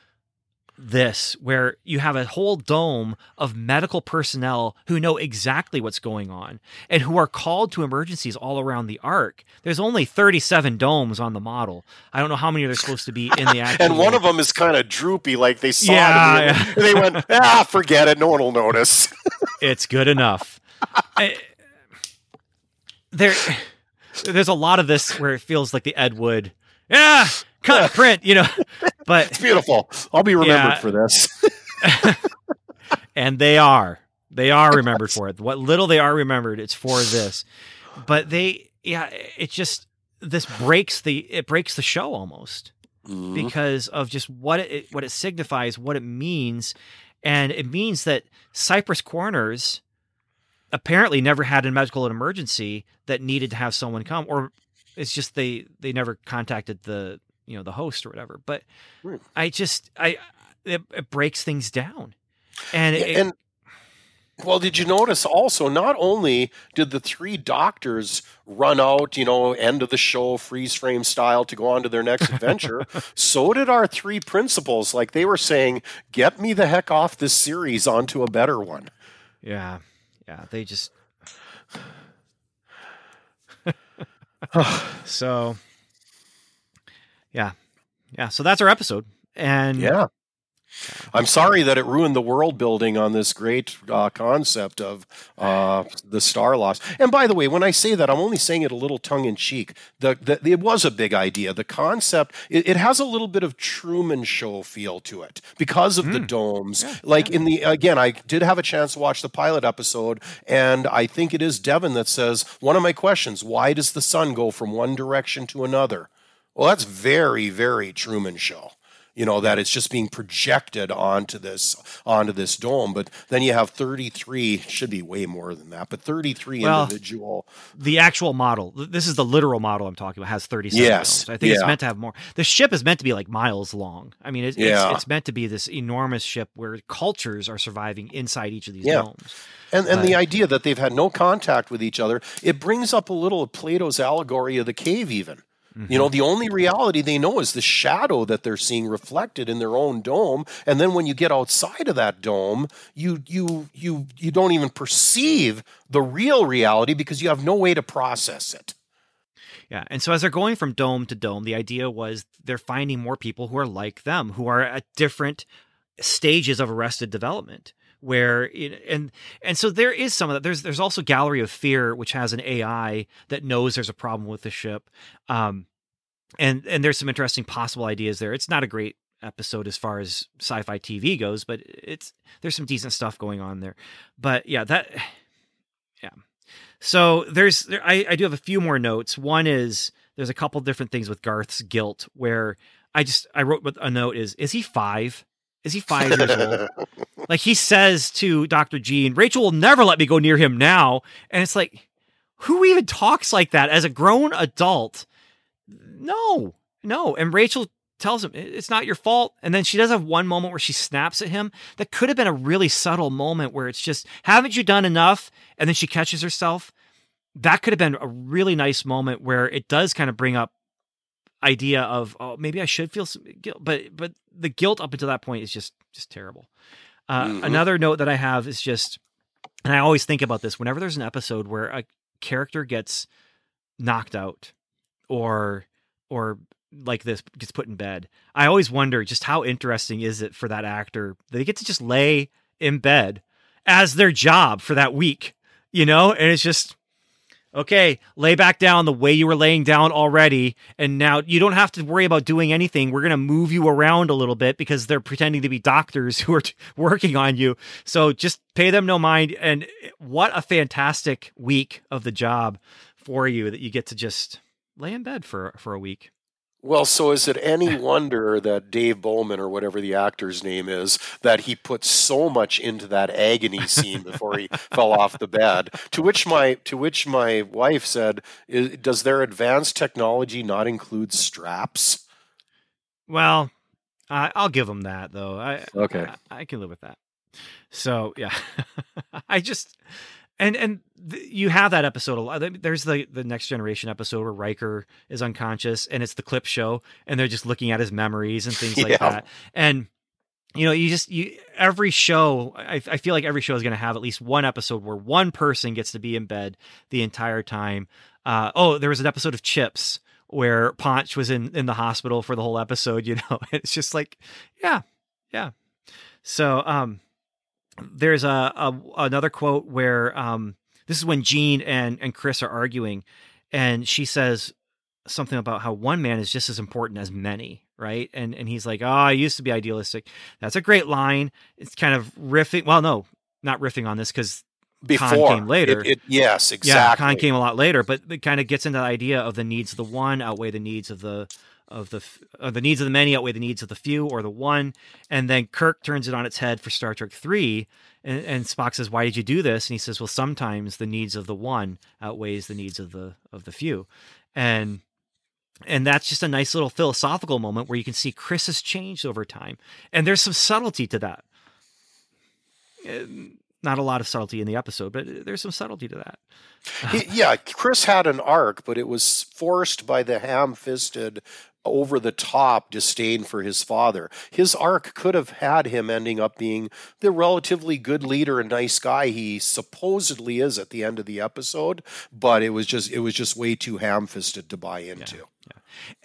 this where you have a whole dome of medical personnel who know exactly what's going on and who are called to emergencies all around the ark. There's only 37 domes on the model. I don't know how many are supposed to be in the actual and one of them is kind of droopy like they saw Yeah, it yeah. they went ah forget it no one will notice. It's good enough. I- there, there's a lot of this where it feels like the Ed Wood, yeah, cut print, you know, but it's beautiful i'll be remembered Yeah. for this and they are, they are remembered for it. What little they are remembered, it's for this. But they, yeah, it just this breaks the it breaks the show almost. Mhm. because of just what it what it signifies, what it means, and it means that Cypress Corners apparently never had a medical emergency that needed to have someone come, or it's just they they never contacted the you know the host or whatever. But Right. I just I it, it breaks things down, and it, and well did you notice also not only did the three doctors run out you know end of the show freeze frame style to go on to their next adventure so did our three principals like they were saying get me the heck off this series onto a better one yeah yeah they just so yeah yeah so that's our episode and yeah I'm sorry that it ruined the world building on this great uh, concept of uh, the Starlost. And by the way, when I say that, I'm only saying it a little tongue in cheek. The, the, it was a big idea. The concept, it, it has a little bit of Truman Show feel to it because of the domes. like in the, again, I did have a chance to watch the pilot episode, and I think it is Devin that says, one of my questions, why does the sun go from one direction to another? Well, that's very, very Truman Show you know that it's just being projected onto this onto this dome but then you have 33 should be way more than that but 33 Well, individual the actual model this is the literal model i'm talking about has 37 Yes, i think it's meant to have more. The ship is meant to be like miles long. I mean it's, Yeah. it's, it's meant to be this enormous ship where cultures are surviving inside each of these Yeah. domes. And and the idea that they've had no contact with each other it brings up a little of plato's allegory of the cave even You know, the only reality they know is the shadow that they're seeing reflected in their own dome. And then when you get outside of that dome, you you you you don't even perceive the real reality because you have no way to process it. Yeah. And so as they're going from dome to dome, the idea was they're finding more people who are like them, who are at different stages of arrested development. Where it, and and so there is some of that. There's there's also Gallery of Fear, which has an AI that knows there's a problem with the ship, um, and and there's some interesting possible ideas there. It's not a great episode as far as sci-fi TV goes, but it's there's some decent stuff going on there. But yeah, that yeah. So there's there, I, I do have a few more notes. One is there's a couple different things with Garth's guilt where I just I wrote a note is is he five? Is he five years old? Like he says to Dr. Jean, Rachel will never let me go near him now. And it's like, who even talks like that as a grown adult? No, no. And Rachel tells him it's not your fault. And then she does have one moment where she snaps at him. That could have been a really subtle moment where it's just, haven't you done enough? And then she catches herself. That could have been a really nice moment where it does kind of bring up idea of oh maybe I should feel some guilt, but but the guilt up until that point is just just terrible. Uh, Mhm. Another note that I have is just, and I always think about this whenever there's an episode where a character gets knocked out, or or like this gets put in bed. I always wonder just how interesting is it for that actor that they get to just lay in bed as their job for that week, you know? And it's just okay, lay back down the way you were laying down already. And now you don't have to worry about doing anything. We're going to move you around a little bit because they're pretending to be doctors who are t- working on you. So just pay them no mind. And what a fantastic week of the job for you that you get to just lay in bed for, for a week. Well, so is it any wonder that Dave Bowman, or whatever the actor's name is, that he put so much into that agony scene before he fell off the bed? To which my to which my wife said, "Does their advanced technology not include straps?" Well, uh, I'll give them that though. I okay, I, I can live with that. So yeah, I just and and th- you have that episode a lot. There's the the next generation episode where Riker is unconscious, and it's the clip show, and they're just looking at his memories and things like Yeah. that. And you know, you just you every show. I, I feel like every show is going to have at least one episode where one person gets to be in bed the entire time. Uh, oh, there was an episode of Chips where Ponch was in in the hospital for the whole episode. You know, it's just like, yeah, yeah. So, um, there's a, a another quote where um this is when Jean and and Chris are arguing and she says something about how one man is just as important as many right and and he's like oh I used to be idealistic that's a great line it's kind of riffing well no not riffing on this cuz before came later. It, it- yes, yeah exactly. Khan came a lot later but it kind of gets into the idea of the needs of the one outweigh the needs of the of the f- uh, the needs of the many outweigh the needs of the few or the one. And then Kirk turns it on its head for Star Trek 3 and, and Spock says why did you do this? And he says well sometimes the needs of the one outweighs the needs of the of the few. And and that's just a nice little philosophical moment where you can see Chris has changed over time. And there's some subtlety to that. Uh, not a lot of subtlety in the episode but there's some subtlety to that. He- yeah, Chris had an arc, but it was forced by the ham-fisted, over-the-top disdain for his father. His arc could have had him ending up being the relatively good leader and nice guy he supposedly is at the end of the episode, but it was just it was just way too ham-fisted to buy into.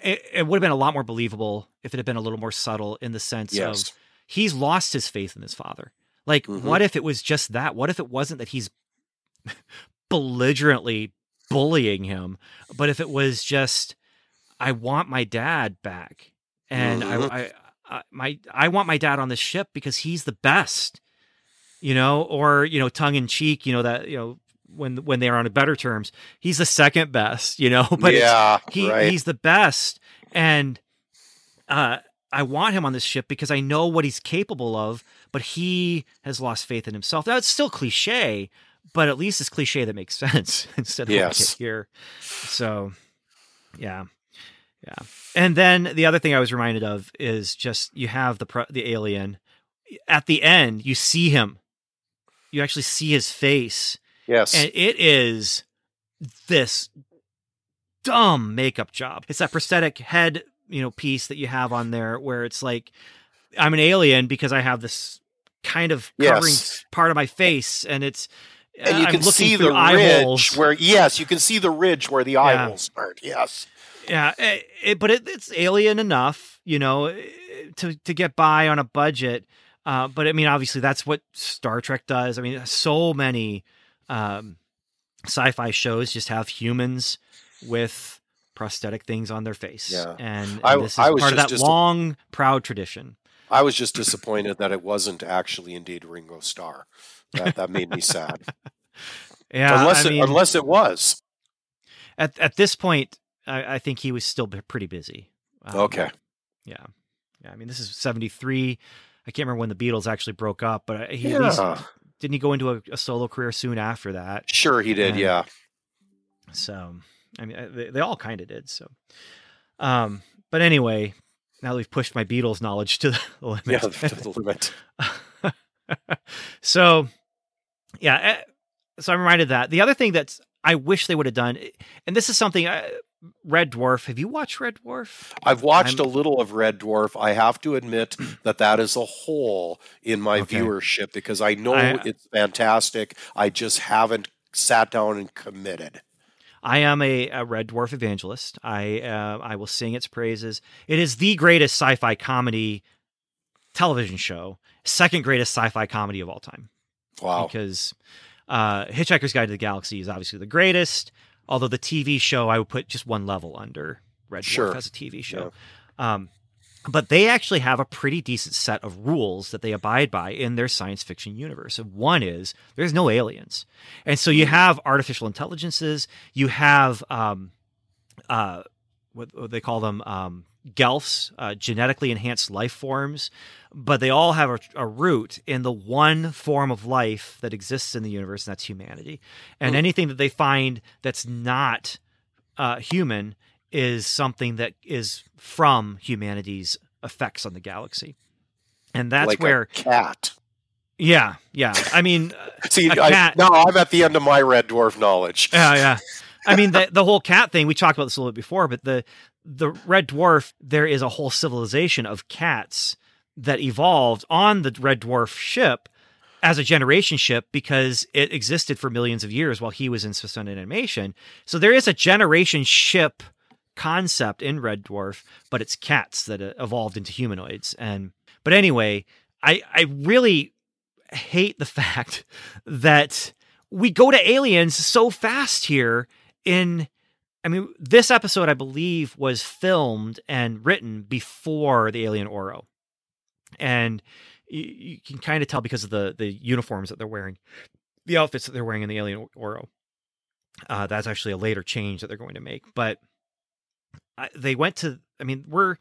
it, it would have been a lot more believable if it had been a little more subtle in the sense Yes. of he's lost his faith in his father. Like, Mhm. what if it was just that? What if it wasn't that he's belligerently bullying him, but if it was just, I want my dad back, and Mhm. I, I, I, my, I want my dad on the ship because he's the best, you know, or you know, tongue in cheek, you know that you know when when they're on better terms, he's the second best, you know, but yeah, he right. he's the best and uh I want him on this ship because I know what he's capable of, but he has lost faith in himself. Now it's still cliche, but at least it's cliche that makes sense instead of Yes. here. So yeah. Yeah. And then the other thing I was reminded of is just you have the pro- the alien at the end, you see him. You actually see his face yes. and it is this dumb makeup job. It's that prosthetic head, you know, piece that you have on there where it's like I'm an alien because I have this kind of covering Yes. part of my face, and it's and you uh, I'm can see the ridge holes. where yes, you can see the ridge where the eye Yeah. holes start. Yes. Yeah, it, it, but it, it's alien enough, you know, eh, to to get by on a budget. Uh, but I mean, obviously, that's what Star Trek does. I mean, so many um, sci-fi shows just have humans with prosthetic things on their face, Yeah. and, and I- this is I was part of that dis- long, proud tradition. I was just disappointed that it wasn't actually indeed Ringo Starr. That that made me sad. Yeah, unless I it, mean, unless it was. at at this point, I, I think he was still pretty busy. Um, Okay. Yeah. Yeah. I mean, this is 73. I can't remember when the Beatles actually broke up, but uh, he at least didn't he go into a, a solo career soon after that. Sure he did, Yeah. yeah. So, I mean, uh, they, they all kind of did. So, um, but anyway, now that we've pushed my Beatles knowledge to the limit. Yeah, to the limit. so, yeah. eh, So I'm reminded of that the other thing that's I wish they would have done, and this is something. Uh, Red Dwarf. Have you watched Red Dwarf? I've watched I'm- a little of Red Dwarf. I have to admit that that is a hole in my Okay. viewership because I know I- it's fantastic. I just haven't sat down and committed. I am a, a Red Dwarf evangelist. I uh, I will sing its praises. It is the greatest sci-fi comedy television show, second greatest sci-fi comedy of all time. Wow. Because uh, Hitchhiker's Guide to the Galaxy is obviously the greatest. Although the TV show, I would put just one level under Red Dwarf as a TV show. Um, but they actually have a pretty decent set of rules that they abide by in their science fiction universe. And one is there's no aliens, and so you have artificial intelligences. You have um, uh, what, what they call them um, gelfs, uh, genetically enhanced life forms, but they all have a, a root in the one form of life that exists in the universe, and that's humanity. And Hmm. anything that they find that's not uh, human is something that is from humanity's effects on the galaxy. And that's like where, a cat. yeah, yeah. I mean, See, I, now I'm at the end of my red dwarf knowledge. yeah, yeah. I mean, the the whole cat thing. We talked about this a little bit before, but the the red dwarf. There is a whole civilization of cats that evolved on the red dwarf ship as a generation ship because it existed for millions of years while he was in suspended animation. So there is a generation ship concept in Red Dwarf, but it's cats that uh, evolved into humanoids. And but anyway, I I really hate the fact that we go to aliens so fast here in I mean this episode I believe was filmed and written before the alien Oro. And you, you can kind of tell because of the the uniforms that they're wearing, the outfits that they're wearing in the alien Oro. Uh, that's actually a later change that they're going to make, but I, they went to. I mean, we're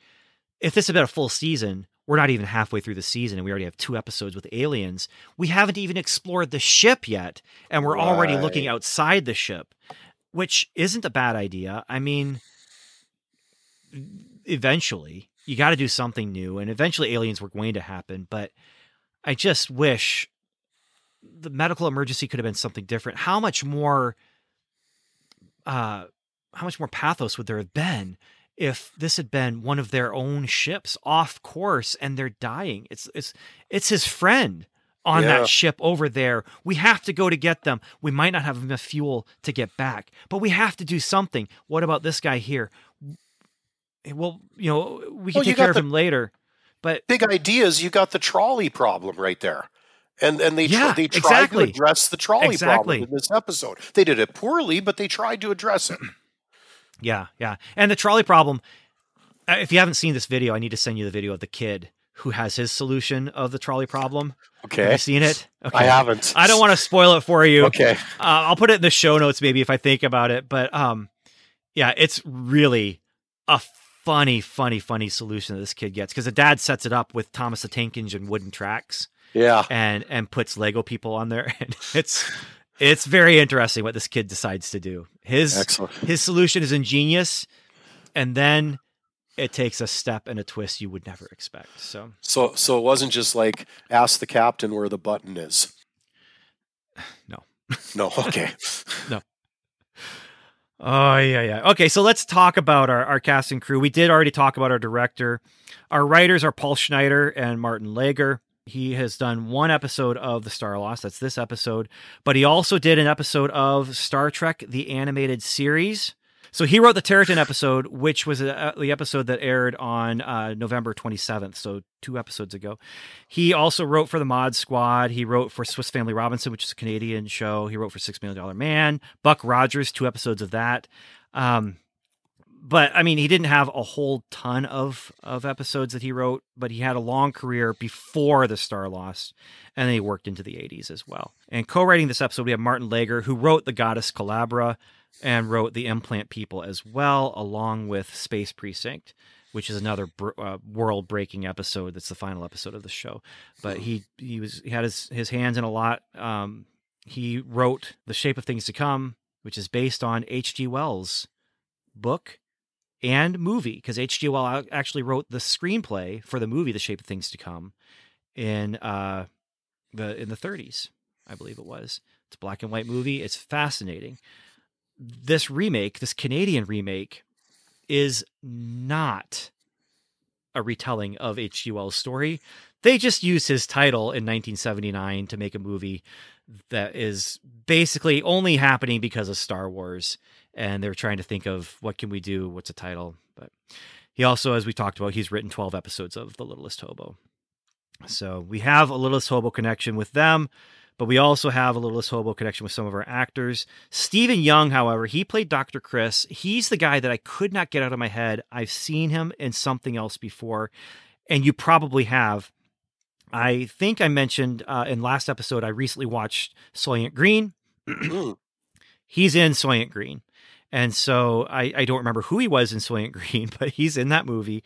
if this had been a full season, we're not even halfway through the season, and we already have two episodes with aliens. We haven't even explored the ship yet, and we're already looking outside the ship, which isn't a bad idea. I mean, eventually you got to do something new, and eventually aliens were going to happen. But I just wish the medical emergency could have been something different. How much more? Uh, how much more pathos would there have been if this had been one of their own ships off course and they're dying? It's it's it's his friend on Yeah. that ship over there. We have to go to get them. We might not have enough fuel to get back, but we have to do something. What about this guy here? Well, you know, we can Well, take care of the- him later. But Big ideas. You got the trolley problem right there. And and they tr- Yeah, they tried exactly. to address the trolley Exactly. problem in this episode. They did it poorly, but they tried to address it. Yeah, yeah. And the trolley problem, uh, if you haven't seen this video, I need to send you the video of the kid who has his solution of the trolley problem. Have Okay, you seen it? Okay. I haven't. I don't want to spoil it for you. Okay, Uh, I'll put it in the show notes maybe if I think about it. But um, yeah, it's really a funny, funny, funny solution that this kid gets because the dad sets it up with Thomas the Tank Engine wooden tracks yeah. and and puts Lego people on there, and it's it's very interesting what this kid decides to do. His Excellent. his solution is ingenious, and then it takes a step and a twist you would never expect. So So so it wasn't just like ask the captain where the button is. No. No. Okay. No. Oh yeah, yeah. Okay, so let's talk about our, our cast and crew. We did already talk about our director. Our writers are Paul Schneider and Martin Lager. He has done one episode of The Starlost. That's this episode. But he also did an episode of Star Trek, the animated series. So he wrote the Terratin episode, which was uh, the episode that aired on uh, November 27th, so two episodes ago. He also wrote for the Mod Squad. He wrote for Swiss Family Robinson, which is a Canadian show. He wrote for Six Million Dollar Man, Buck Rogers, two episodes of that. Um, but I mean, he didn't have a whole ton of of episodes that he wrote, but he had a long career before the Starlost, and then he worked into the 80s as well. And co-writing this episode, we have Martin Lager, who wrote The Goddess Calabra and wrote The Implant People as well, along with Space Precinct, which is another br- uh, world-breaking episode. That's the final episode of the show. But he he was he had his his hands in a lot. Um, he wrote The Shape of Things to Come, which is based on H.G. Wells' book and movie because H.G. Wells actually wrote the screenplay for the movie The Shape of Things to Come in uh the in the 30s, I believe it was. It's a black and white movie. It's fascinating. This remake, this Canadian remake, is not a retelling of H.G. Wells' story. They just used his title in 1979 to make a movie that is basically only happening because of Star Wars and they're trying to think of what can we do what's a title but he also as we talked about he's written 12 episodes of the littlest hobo so we have a littlest hobo connection with them but we also have a Little Littlest Hobo connection with some of our actors. Stephen Young, however, he played Dr. Chris. He's the guy that I could not get out of my head. I've seen him in something else before, and you probably have. I think I mentioned uh, in last episode I recently watched Soylent Green. he's in Soylent Green. And so I, I don't remember who he was in Soylent Green, but he's in that movie.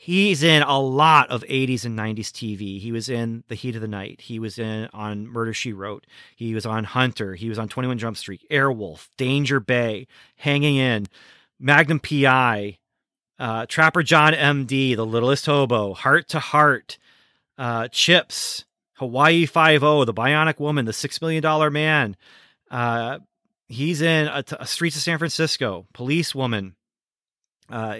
He's in a lot of 80s and 90s TV. He was in The Heat of the Night. He was in on Murder She Wrote. He was on Hunter. He was on 21 Jump Street, Airwolf, Danger Bay, Hanging In, Magnum PI, uh, Trapper John MD, The Littlest Hobo, Hart to Hart, uh, Chips, Hawaii Five O, The Bionic Woman, The Six Million Dollar Man. Uh, he's in a, a Streets of San Francisco, Police Woman, uh,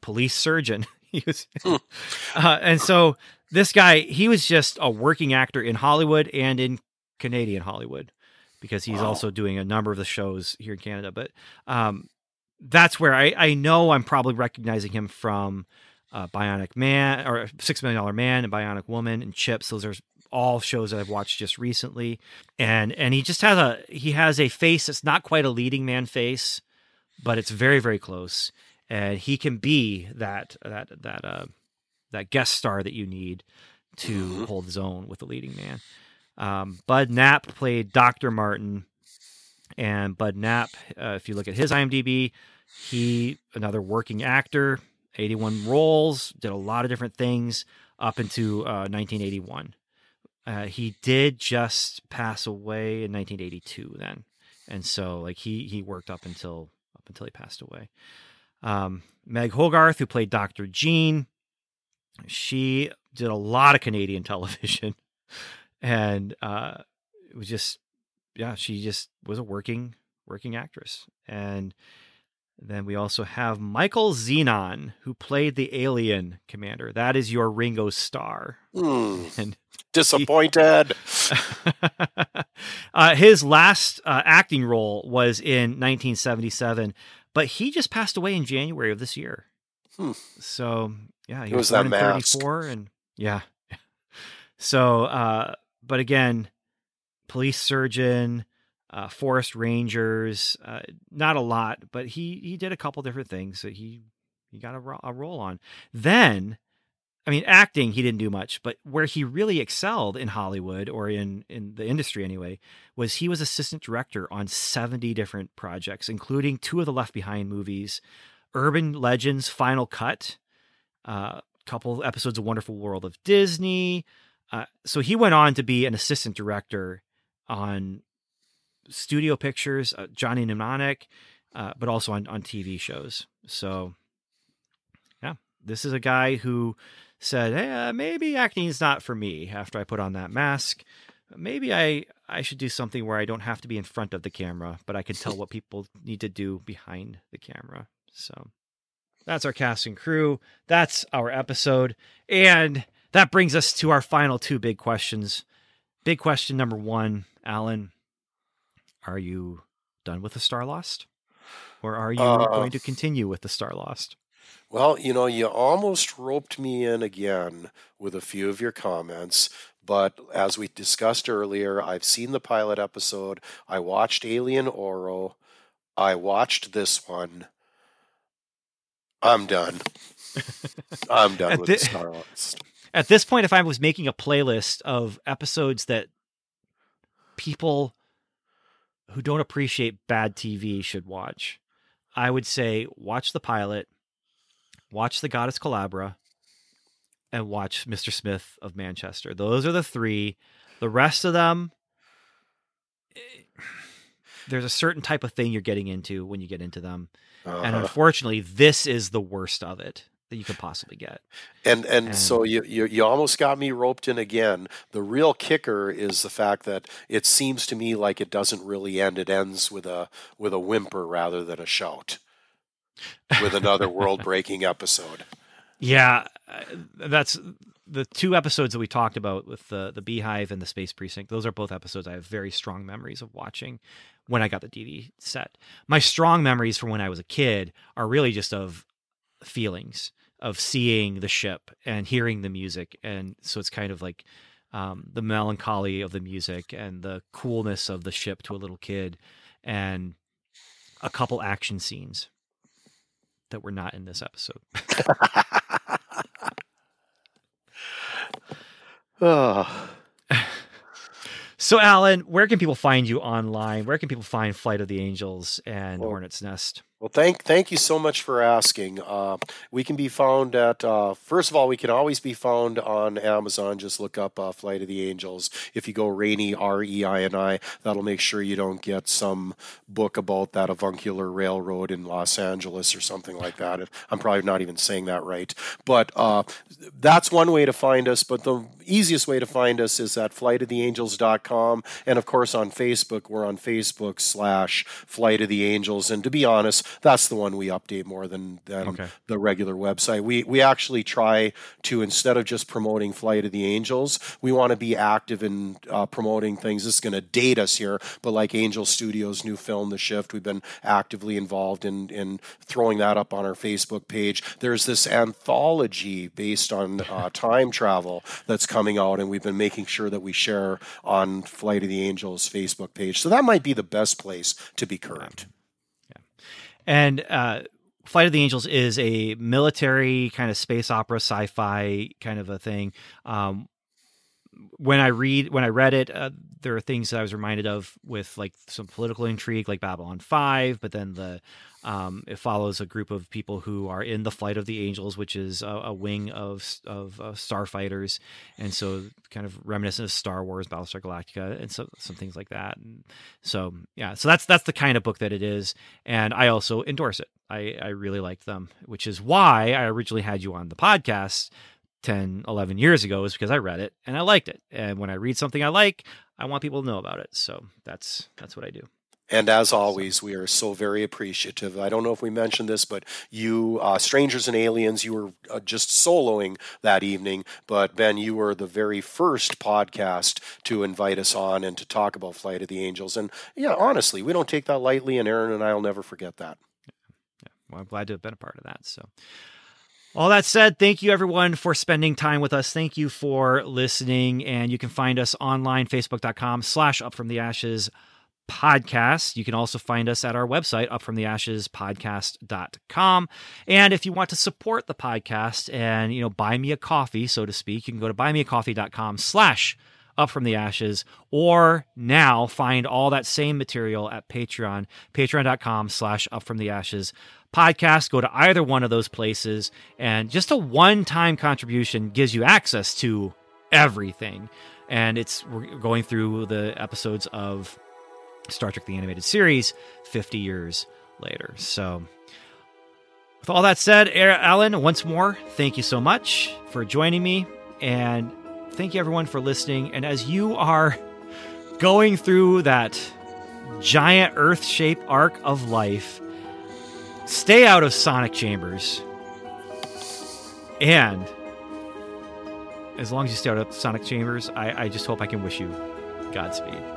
Police Surgeon. he was, hmm. uh, and so this guy, he was just a working actor in Hollywood and in Canadian Hollywood because he's wow. also doing a number of the shows here in Canada. But um, that's where I, I know I'm probably recognizing him from uh, Bionic Man or Six Million Dollar Man and Bionic Woman and Chips. Those are all shows that I've watched just recently, and and he just has a he has a face that's not quite a leading man face, but it's very very close, and he can be that that that uh that guest star that you need to mm-hmm. hold his own with the leading man. Um, Budd Knapp played Doctor Martin, and Budd Knapp, uh, if you look at his IMDb, he another working actor 81 roles, did a lot of different things up into uh, 1981. Uh, he did just pass away in 1982 then, and so like he he worked up until up until he passed away. Um, Meg Hogarth, who played Dr. Jean, she did a lot of Canadian television, and uh, it was just yeah, she just was a working working actress, and then we also have Michael Zenon, who played the alien commander. That is your Ringo Starr. Mm, and disappointed. He, uh, his last uh, acting role was in 1977, but he just passed away in January of this year. Hmm. So yeah, he it was, was that 34, and yeah. So, uh, but again, police surgeon uh, forest rangers. Uh, not a lot, but he he did a couple different things that he he got a, a role on. Then, I mean, acting he didn't do much, but where he really excelled in Hollywood or in in the industry anyway was he was assistant director on seventy different projects, including two of the Left Behind movies, Urban Legends Final Cut, a uh, couple episodes of Wonderful World of Disney. Uh, so he went on to be an assistant director on studio pictures, uh, Johnny Mnemonic, uh, but also on, on TV shows. So, yeah, this is a guy who said, "Hey, uh, maybe acting is not for me." After I put on that mask, maybe I I should do something where I don't have to be in front of the camera, but I can tell what people need to do behind the camera. So, that's our cast and crew. That's our episode, and that brings us to our final two big questions. Big question number one, Allan are you done with the Starlost? Or are you uh, going to continue with the Starlost? Well, you know, you almost roped me in again with a few of your comments, but as we discussed earlier, I've seen the pilot episode. I watched Alien Oro. I watched this one. I'm done. I'm done with the, Starlost. At this point, if I was making a playlist of episodes that people who don't appreciate bad TV should watch, I would say watch the pilot, watch The Goddess Calabra, and watch Mr. Smith of Manchester. Those are the three. The rest of them, eh, there's a certain type of thing you're getting into when you get into them. Uh-huh. And unfortunately, this is the worst of it that you could possibly get. And and, and so you, you you almost got me roped in again. The real kicker is the fact that it seems to me like it doesn't really end. It ends with a with a whimper rather than a shout. With another world breaking episode. Yeah, uh, that's the two episodes that we talked about with the the beehive and the space precinct. Those are both episodes I have very strong memories of watching when I got the DVD set. My strong memories from when I was a kid are really just of feelings of seeing the ship and hearing the music and so it's kind of like um, the melancholy of the music and the coolness of the ship to a little kid, and a couple action scenes that were not in this episode. oh. So, Allan, where can people find you online? Where can people find Flight of the Angels and well, Hornet's Nest? Well, thank thank you so much for asking. Uh, we can be found at uh, first of all, we can always be found on Amazon. Just look up uh, Flight of the Angels. If you go Reini R E I N I, that'll make sure you don't get some book about that avuncular railroad in Los Angeles or something like that. I'm probably not even saying that right, but uh, that's one way to find us. But the easiest way to find us is at flightoftheangels.com, and of course on Facebook. We're on Facebook slash Flight of the Angels. And to be honest that's the one we update more than, than okay. the regular website. We we actually try to instead of just promoting Flight of the Angels, we want to be active in uh, promoting things. This is going to date us here, but like Angel Studios' new film, The Shift, we've been actively involved in in throwing that up on our Facebook page. There's this anthology based on uh, time travel that's coming out, and we've been making sure that we share on Flight of the Angels Facebook page. So that might be the best place to be current. And uh, Flight of the Angels is a military kind of space opera, sci-fi kind of a thing. Um, when I read when I read it, uh, there are things that I was reminded of with like some political intrigue, like Babylon Five. But then the um, it follows a group of people who are in the Flight of the Angels, which is a, a wing of of uh, starfighters, and so kind of reminiscent of Star Wars, Battlestar Galactica, and so some things like that. And so yeah, so that's that's the kind of book that it is, and I also endorse it. I I really like them, which is why I originally had you on the podcast 10, 11 years ago is because I read it and I liked it. And when I read something I like, I want people to know about it. So that's that's what I do. And as always, we are so very appreciative. I don't know if we mentioned this, but you, uh, Strangers and Aliens, you were uh, just soloing that evening. But Ben, you were the very first podcast to invite us on and to talk about Flight of the Angels. And yeah, honestly, we don't take that lightly, and Aaron and I will never forget that. Yeah. Well, I'm glad to have been a part of that. So. All that said, thank you everyone for spending time with us. Thank you for listening. And you can find us online, facebook.com slash up from the ashes podcast. You can also find us at our website, up from the ashes upfromtheashespodcast.com. And if you want to support the podcast and, you know, buy me a coffee, so to speak, you can go to buymeacoffee.com slash up from the ashes or now find all that same material at patreon patreon.com slash up from the ashes podcast, go to either one of those places, and just a one time contribution gives you access to everything. And it's we're going through the episodes of Star Trek the Animated Series 50 years later. So, with all that said, Allan, once more, thank you so much for joining me. And thank you everyone for listening. And as you are going through that giant Earth shaped arc of life, Stay out of sonic chambers. And as long as you stay out of sonic chambers, I, I just hope I can wish you Godspeed.